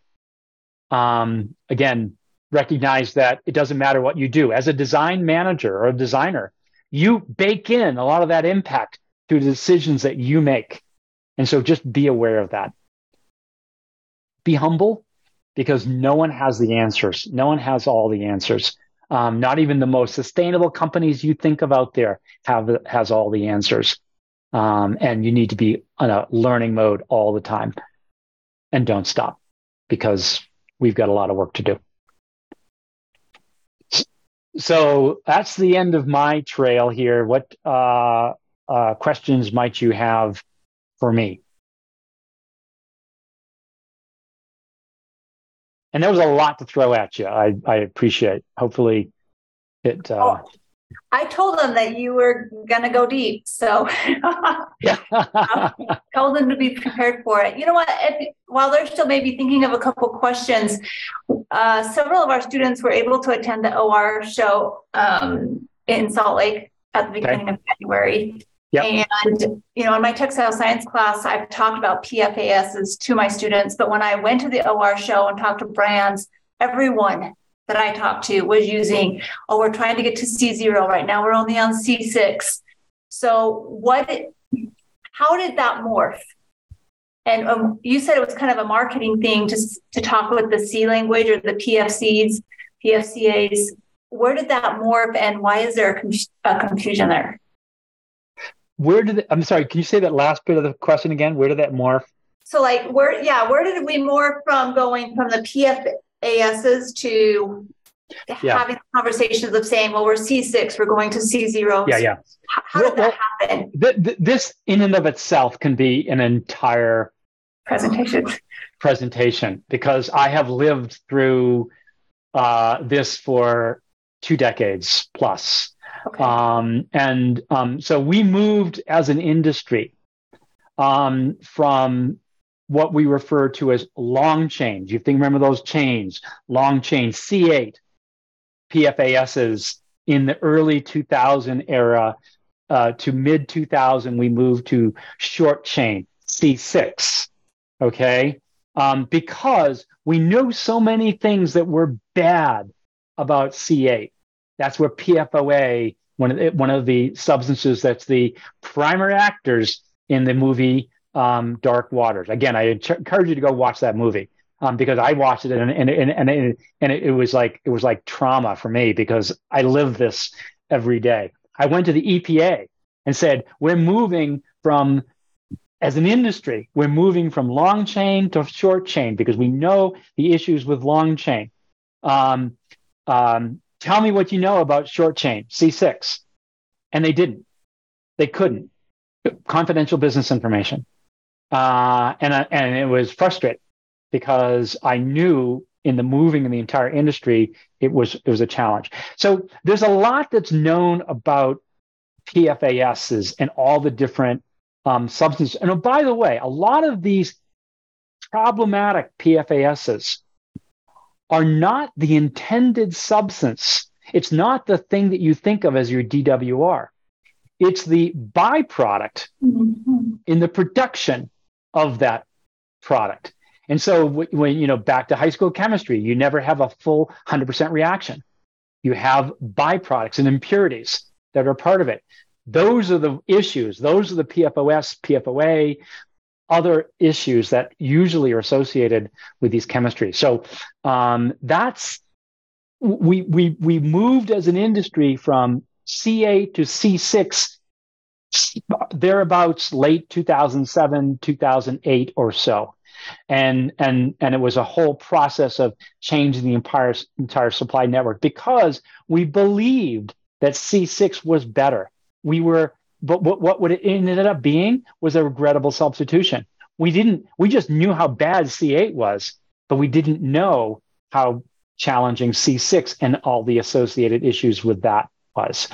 Um, again, recognize that it doesn't matter what you do. As a design manager or a designer, you bake in a lot of that impact through the decisions that you make. And so just be aware of that. Be humble because no one has the answers. No one has all the answers. Um, not even the most sustainable companies you think of out there have has all the answers. Um, and you need to be on a learning mode all the time. And don't stop because we've got a lot of work to do. So that's the end of my trail here. What uh, uh, questions might you have for me? And there was a lot to throw at you. I, I appreciate. Hopefully, it. Uh, oh, I told them that you were going to go deep. So yeah. [LAUGHS] told them to be prepared for it. You know what? If, while they're still maybe thinking of a couple questions, uh, several of our students were able to attend the OR show um, in Salt Lake at the beginning okay. of January. Yep. And, you know, in my textile science class, I've talked about PFASs to my students, but when I went to the OR show and talked to brands, everyone that I talked to was using, oh, we're trying to get to C0 right now. We're only on C6. So what, how did that morph? And um, you said it was kind of a marketing thing to, to talk with the C language or the PFCs, PFCAs. Where did that morph and why is there a, a confusion there? Where did, it, I'm sorry, can you say that last bit of the question again? Where did that morph? So like where, yeah, where did we morph from going from the PF, ASs to yeah. having conversations of saying, well, we're C6, we're going to C0. Yeah, yeah. How, how well, did that happen? Th- th- this, in and of itself, can be an entire presentation. Presentation, because I have lived through uh, this for two decades plus. Okay. Um, and um, so we moved as an industry um, from what we refer to as long chains. You think remember those chains, long chain C8 PFASs in the early 2000 era uh, to mid 2000, we moved to short chain C6. Okay. Um, because we knew so many things that were bad about C8. That's where PFOA, one of the, one of the substances that's the primary actors in the movie um, Dark Waters. Again, I encourage you to go watch that movie um, because I watched it and and and and, and it, was like it was like trauma for me because I live this every day. I went to the EPA and said we're moving from as an industry we're moving from long chain to short chain because we know the issues with long chain. Um, um, tell me what you know about short chain C6, and they didn't. They couldn't. Confidential business information. Uh, and, I, and it was frustrating because I knew in the moving in the entire industry, it was, it was a challenge. So there's a lot that's known about PFASs and all the different um, substances. And oh, by the way, a lot of these problematic PFASs are not the intended substance. It's not the thing that you think of as your DWR. It's the byproduct mm-hmm. in the production of that product. And so when, you know, back to high school chemistry, you never have a full 100% reaction. You have byproducts and impurities that are part of it. Those are the issues. Those are the PFOS, PFOA, other issues that usually are associated with these chemistries. So um, that's we we we moved as an industry from C8 to C6 thereabouts late 2007 2008 or so and and and it was a whole process of changing the entire entire supply network because we believed that C6 was better. We were, but what what would it ended up being was a regrettable substitution. We didn't. We just knew how bad C8 was, but we didn't know how challenging C6 and all the associated issues with that was.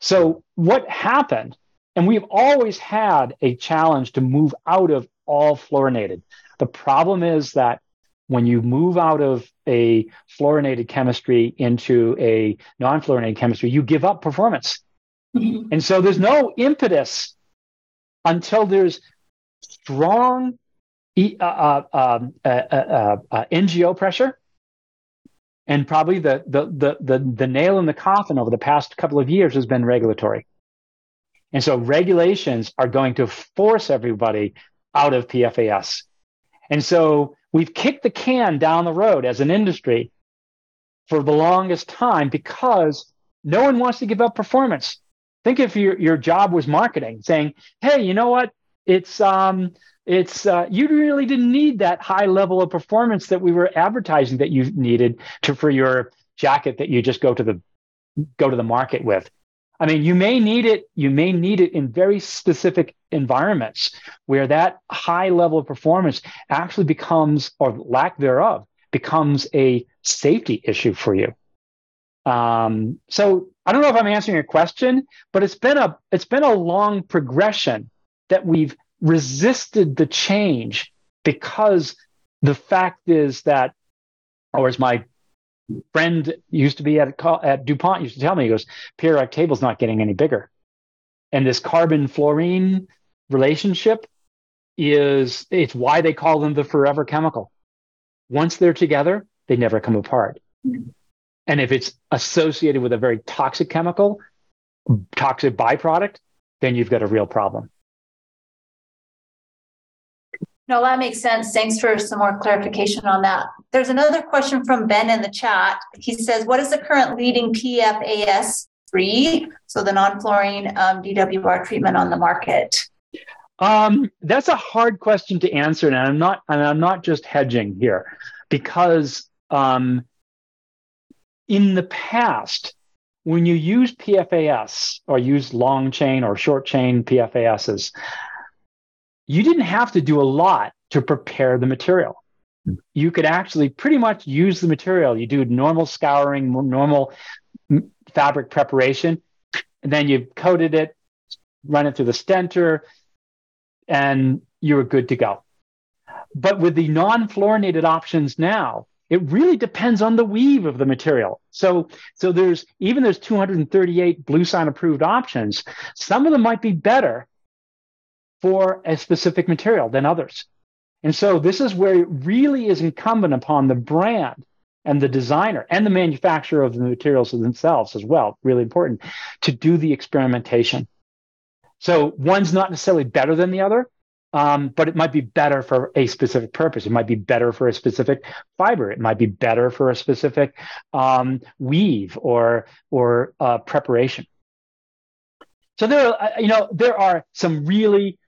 So what happened? And we've always had a challenge to move out of all fluorinated. The problem is that when you move out of a fluorinated chemistry into a non fluorinated chemistry, you give up performance. Mm-hmm. And so there's no impetus until there's strong uh, uh, um, uh, uh, uh, NGO pressure. And probably the, the, the, the, the nail in the coffin over the past couple of years has been regulatory. And so regulations are going to force everybody out of PFAS. And so we've kicked the can down the road as an industry for the longest time because no one wants to give up performance. Think if your, your job was marketing, saying, hey, you know what? It's um it's uh, you really didn't need that high level of performance that we were advertising that you needed to for your jacket that you just go to the go to the market with. I mean, you may need it, you may need it in very specific environments where that high level of performance actually becomes, or lack thereof, becomes a safety issue for you. Um, so I don't know if I'm answering your question, but it's been a it's been a long progression that we've resisted the change because the fact is that, or as my friend used to be at at DuPont used to tell me, he goes, periodic table's not getting any bigger. And this carbon fluorine relationship is it's why they call them the forever chemical. Once they're together, they never come apart. And if it's associated with a very toxic chemical, toxic byproduct, then you've got a real problem. No, that makes sense. Thanks for some more clarification on that. There's another question from Ben in the chat. He says, What is the current leading PFAS free, so the non fluorine um, DWR treatment on the market? Um, that's a hard question to answer, and I'm not, and I'm not just hedging here, because um, in the past, when you use PFAS or use long chain or short chain PFASs, you didn't have to do a lot to prepare the material. Hmm. You could actually pretty much use the material. You do normal scouring, normal fabric preparation, and then you coated it, run it through the stenter, and you were good to go. But with the non fluorinated options now, it really depends on the weave of the material. So, so there's even there's 238 blue sign approved options. Some of them might be better for a specific material than others. And so this is where it really is incumbent upon the brand and the designer and the manufacturer of the materials themselves as well, really important, to do the experimentation. So one's not necessarily better than the other, um, but it might be better for a specific purpose. It might be better for a specific fiber. It might be better for a specific um, weave or or uh, preparation. So there, uh, you know, there are some really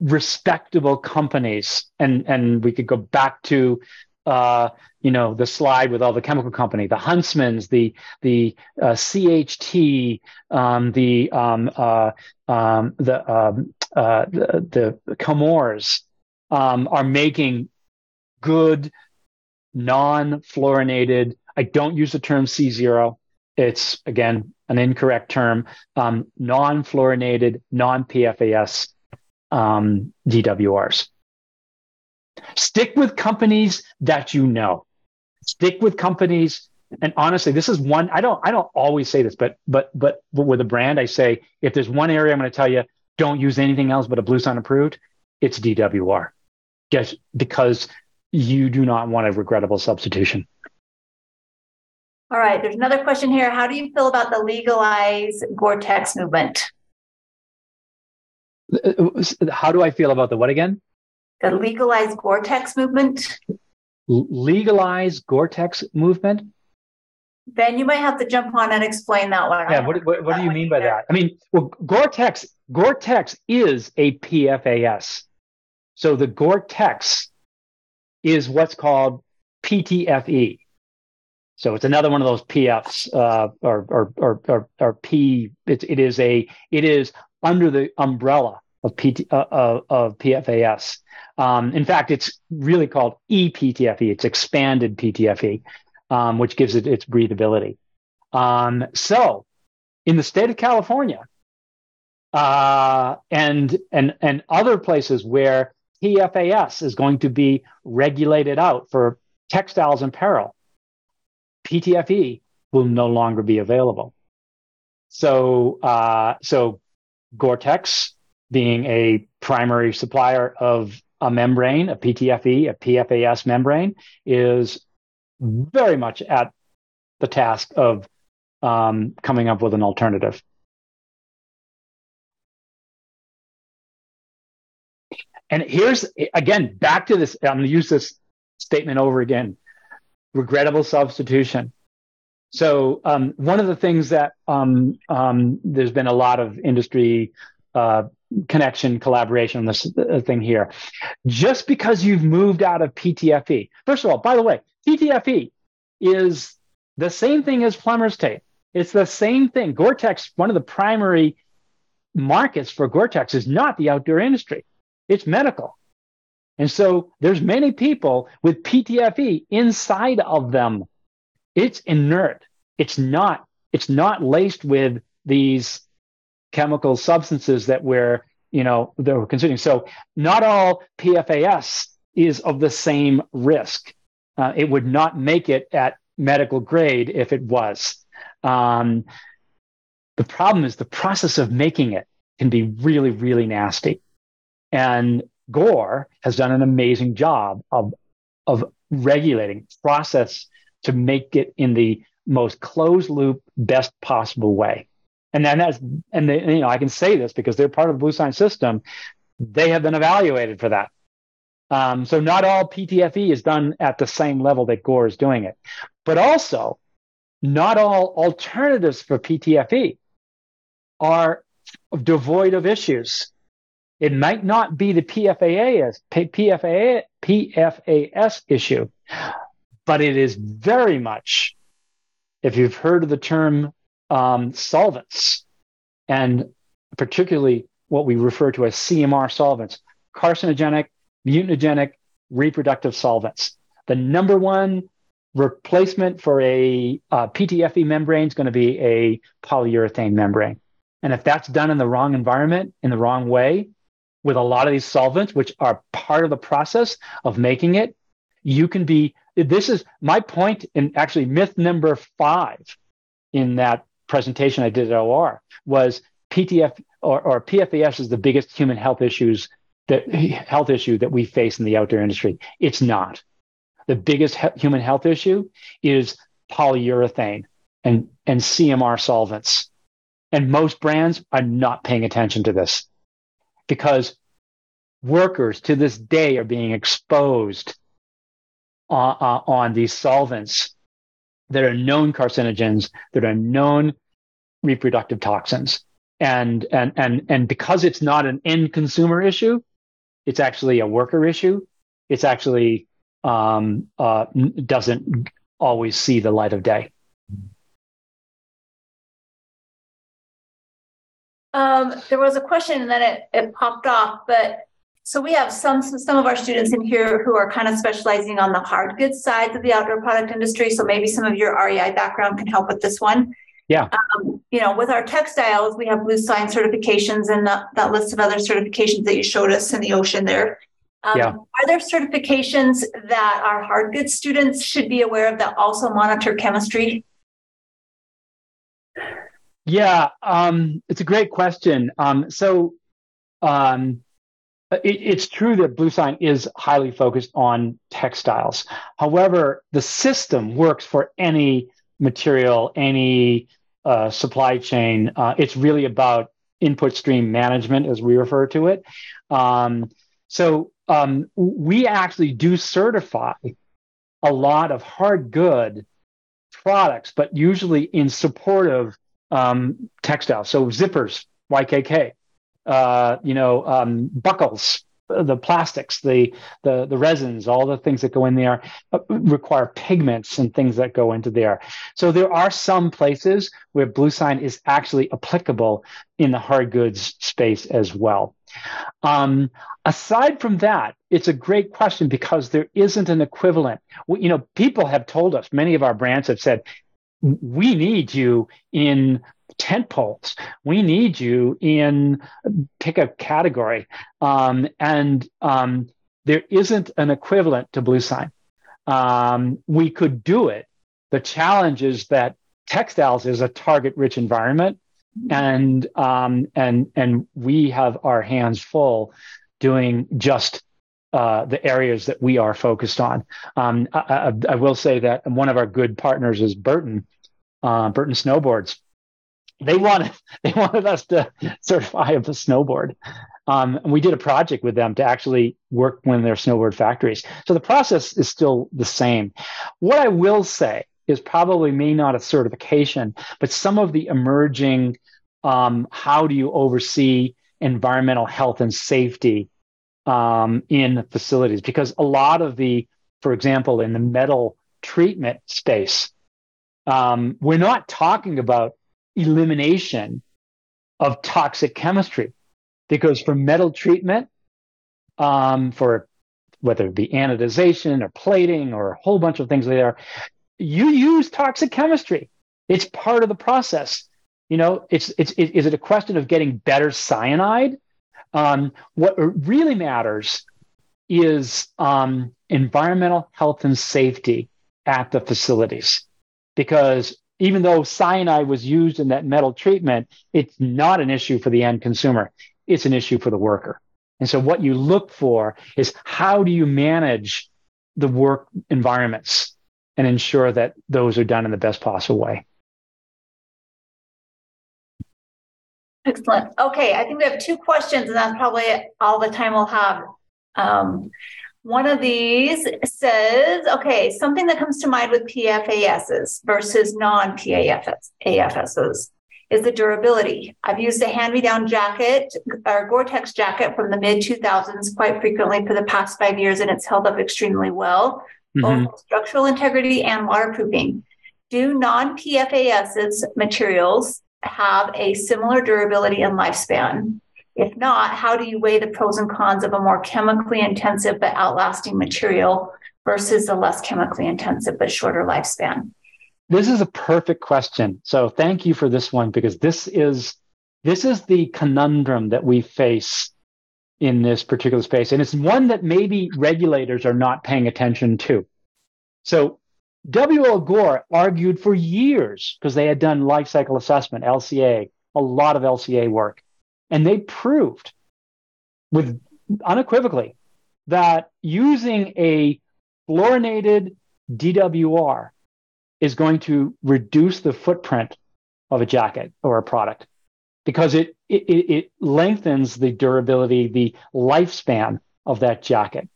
respectable companies, and and we could go back to uh, you know the slide with all the chemical company, the Huntsmans, the the uh, CHT, um, the um, uh, um, the, um, uh, the the Chemours um, are making good non-fluorinated. I don't use the term C zero. It's again an incorrect term. Um, non-fluorinated, non-PFAS um, DWRs. Stick with companies that you know. Stick with companies. And honestly, this is one I don't I don't always say this, but but but, but with a brand, I say if there's one area I'm going to tell you, don't use anything else but a blue Bluesign approved, it's DWR. Just because you do not want a regrettable substitution. All right, there's another question here. How do you feel about the legalize Gore-Tex movement? How do I feel about the what again? The legalized Gore-Tex movement. Legalized Gore-Tex movement. Ben, you might have to jump on and explain that one. Yeah, what, what, what do you mean by that? I mean, well, Gore-Tex, Gore-Tex is a PFAS. So the Gore-Tex is what's called PTFE. So it's another one of those PFs uh, or, or, or, or, or P. It, it is a it is under the umbrella of PT uh, of, of PFAS. Um, in fact, it's really called ePTFE. It's expanded PTFE, um, which gives it its breathability. Um, so, in the state of California, uh, and and and other places where PFAS is going to be regulated out for textiles and apparel, PTFE will no longer be available. So, uh, so Gore-Tex being a primary supplier of a membrane, a PTFE, a PFAS membrane, is very much at the task of um, coming up with an alternative. And here's again back to this. I'm going to use this statement over again. Regrettable substitution. So um, one of the things that um, um, there's been a lot of industry uh, connection collaboration on this uh, thing here. Just because you've moved out of PTFE, first of all, by the way, PTFE is the same thing as plumber's tape. It's the same thing. Gore-Tex, one of the primary markets for Gore-Tex is not the outdoor industry it's medical. And so there's many people with PTFE inside of them. It's inert. It's not, it's not laced with these chemical substances that we're, you know, that we're consuming. So not all PFAS is of the same risk. Uh, it would not make it at medical grade if it was. Um, the problem is the process of making it can be really, really nasty. And Gore has done an amazing job of, of regulating process to make it in the most closed loop, best possible way. And then that's, and they, you know, I can say this because they're part of the BlueSign system. They have been evaluated for that. Um, so not all PTFE is done at the same level that Gore is doing it, but also not all alternatives for PTFE are devoid of issues. It might not be the PFAS, PFA, PFAS issue, but it is very much, if you've heard of the term um, solvents, and particularly what we refer to as CMR solvents, carcinogenic, mutagenic, reproductive solvents. The number one replacement for a uh, PTFE membrane is going to be a polyurethane membrane. And if that's done in the wrong environment, in the wrong way, with a lot of these solvents, which are part of the process of making it, you can be. This is my and actually myth number five in that presentation I did at OR was PTF or, or PFAS is the biggest human health issues that health issue that we face in the outdoor industry. It's not. The biggest he- human health issue is polyurethane and, and CMR solvents. And most brands are not paying attention to this because workers to this day are being exposed on, uh, on these solvents that are known carcinogens, that are known reproductive toxins. And, and, and, and because it's not an end consumer issue, it's actually a worker issue. It's actually um, uh, doesn't always see the light of day. Um, there was a question then it, it popped off, but so we have some some of our students in here who are kind of specializing on the hard goods side of the outdoor product industry. So maybe some of your REI background can help with this one. Yeah. Um, you know, with our textiles, we have Bluesign certifications and that, that list of other certifications that you showed us in the ocean there. Um, yeah. Are there certifications that our hard goods students should be aware of that also monitor chemistry? Yeah, um, it's a great question. Um, so um, it, it's true that BlueSign is highly focused on textiles. However, the system works for any material, any uh, supply chain. Uh, it's really about input stream management, as we refer to it. Um, so um, we actually do certify a lot of hard good products, but usually in support of um, textiles. So zippers, YKK, uh, you know, um, buckles, the plastics, the, the the resins, all the things that go in there uh, require pigments and things that go into there. So there are some places where bluesign is actually applicable in the hard goods space as well. Um, aside from that, it's a great question because there isn't an equivalent. You know, people have told us, many of our brands have said, we need you in tent poles. We need you in pick a category. Um, and um, there isn't an equivalent to bluesign. Um, we could do it. The challenge is that textiles is a target rich environment. And um, and and we have our hands full doing just uh, the areas that we are focused on. Um, I, I, I, will say that one of our good partners is Burton, uh, Burton Snowboards. They wanted [LAUGHS] they wanted us to certify a snowboard, um, and we did a project with them to actually work in their snowboard factories. So the process is still the same. What I will say is probably may not a certification, but some of the emerging um, how do you oversee environmental health and safety um, in facilities? Because a lot of the, for example, in the metal treatment space, um, we're not talking about elimination of toxic chemistry because for metal treatment, um, for whether it be anodization or plating or a whole bunch of things there, you use toxic chemistry. It's part of the process. You know, it's it's it, is it a question of getting better cyanide? Um, what really matters is um, environmental health and safety at the facilities because even though cyanide was used in that metal treatment, it's not an issue for the end consumer. It's an issue for the worker. And so what you look for is how do you manage the work environments and ensure that those are done in the best possible way. Excellent. Okay, I think we have two questions, and that's probably all the time we'll have. Um, one of these says, okay, something that comes to mind with PFASs versus non PFASs is the durability. I've used a hand me down jacket or Gore Tex jacket from the mid 2000s quite frequently for the past five years, and it's held up extremely well, mm-hmm. both structural integrity and waterproofing. Do non PFASs materials have a similar durability and lifespan? If not, how do you weigh the pros and cons of a more chemically intensive but outlasting material versus a less chemically intensive but shorter lifespan? This is a perfect question. So thank you for this one because this is this is the conundrum that we face in this particular space and it's one that maybe regulators are not paying attention to. So W. L. Gore argued for years because they had done life cycle assessment, LCA, a lot of LCA work. And they proved with unequivocally that using a fluorinated DWR is going to reduce the footprint of a jacket or a product because it, it, it lengthens the durability, the lifespan of that jacket.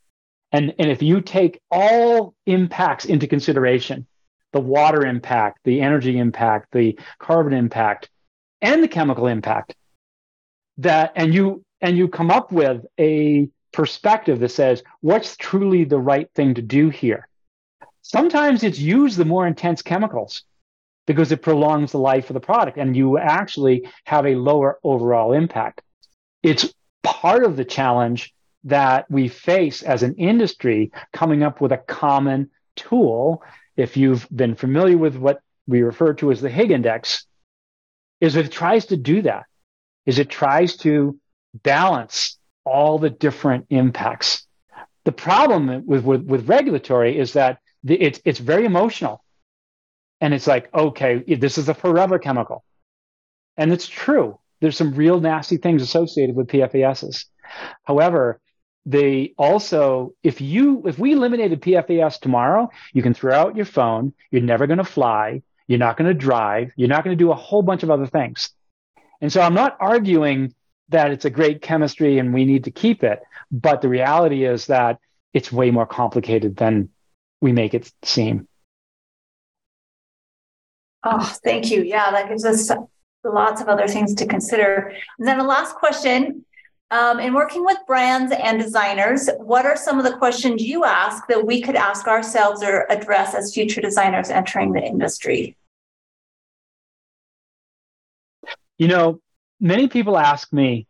And, and if you take all impacts into consideration, the water impact, the energy impact, the carbon impact, and the chemical impact, that and you and you come up with a perspective that says what's truly the right thing to do here. Sometimes it's use the more intense chemicals because it prolongs the life of the product and you actually have a lower overall impact. It's part of the challenge that we face as an industry coming up with a common tool. If you've been familiar with what we refer to as the Higg index, is it tries to do that, is it tries to balance all the different impacts. The problem with, with, with regulatory is that the, it's, it's very emotional. And it's like, okay, this is a forever chemical. And it's true. There's some real nasty things associated with PFASs. However, they also if you if we eliminated pfas tomorrow you can throw out your phone you're never going to fly you're not going to drive you're not going to do a whole bunch of other things and so i'm not arguing that it's a great chemistry and we need to keep it but the reality is that it's way more complicated than we make it seem Oh, thank you. Yeah, that gives us lots of other things to consider. And then the last question um, in working with brands and designers, what are some of the questions you ask that we could ask ourselves or address as future designers entering the industry? You know, many people ask me,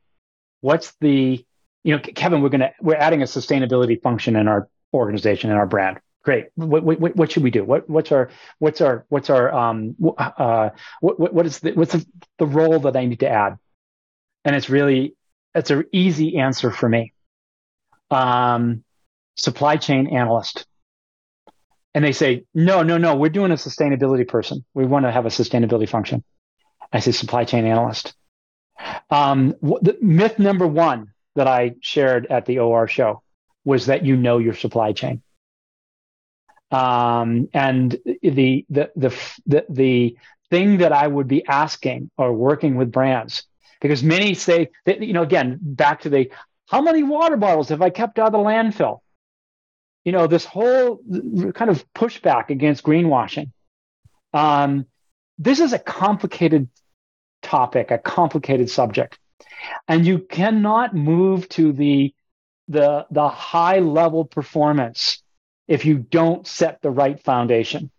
what's the, you know, Kevin, we're going to, we're adding a sustainability function in our organization and our brand. Great. What, what, what should we do? What, what's our, what's our, what's our, um, uh, what, what is the, what's the, the role that I need to add? And it's really, it's an easy answer for me. Um, supply chain analyst. And they say, no, no, no, we're doing a sustainability person. We want to have a sustainability function. I say supply chain analyst. Um, the myth number one that I shared at the OR show was that you know your supply chain. Um, and the, the, the, the, the thing that I would be asking or working with brands, because many say that, you know, again, back to the, how many water bottles have I kept out of the landfill? You know, this whole kind of pushback against greenwashing. Um, this is a complicated topic, a complicated subject. And you cannot move to the, the, the high level performance if you don't set the right foundation.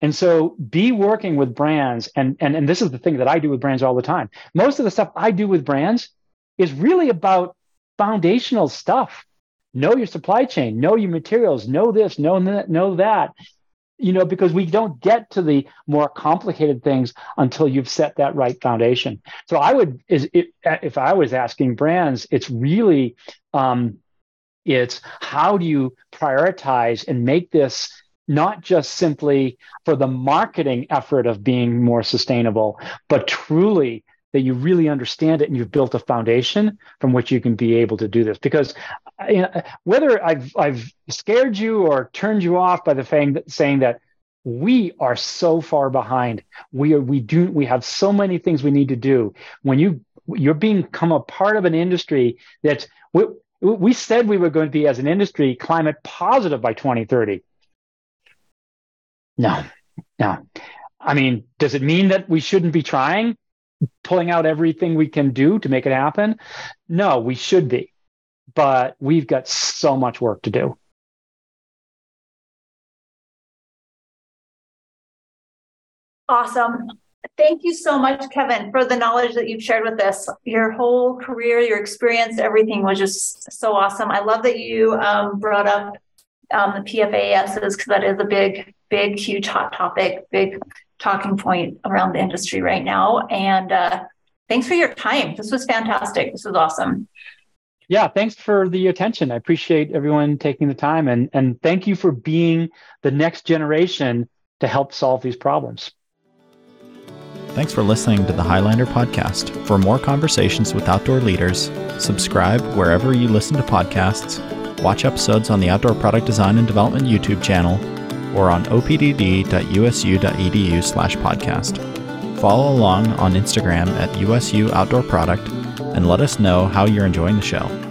And so be working with brands. And, and, and this is the thing that I do with brands all the time. Most of the stuff I do with brands is really about foundational stuff. Know your supply chain, know your materials, know this, know that, know that you know, because we don't get to the more complicated things until you've set that right foundation. So I would, is it, if I was asking brands, it's really, um, it's how do you prioritize and make this not just simply for the marketing effort of being more sustainable, but truly that you really understand it and you've built a foundation from which you can be able to do this. Because you know, whether I've I've scared you or turned you off by the saying that, saying that we are so far behind. We are we do we have so many things we need to do. When you you're being become a part of an industry that we, we said we were going to be as an industry climate positive by 2030. No, no. I mean, does it mean that we shouldn't be trying? Pulling out everything we can do to make it happen? No, we should be, but we've got so much work to do. Awesome. Thank you so much, Kevin, for the knowledge that you've shared with us. Your whole career, your experience, everything was just so awesome. I love that you um, brought up um, the PFASs because that is a big, big, huge hot topic, big talking point around the industry right now. And uh, thanks for your time. This was fantastic. This was awesome. Yeah, thanks for the attention. I appreciate everyone taking the time and, and thank you for being the next generation to help solve these problems. Thanks for listening to the Highlander podcast. For more conversations with outdoor leaders, subscribe wherever you listen to podcasts, watch episodes on the Outdoor Product Design and Development YouTube channel, or on opdd.usu.edu slash podcast. Follow along on Instagram at USU Outdoor Product and let us know how you're enjoying the show.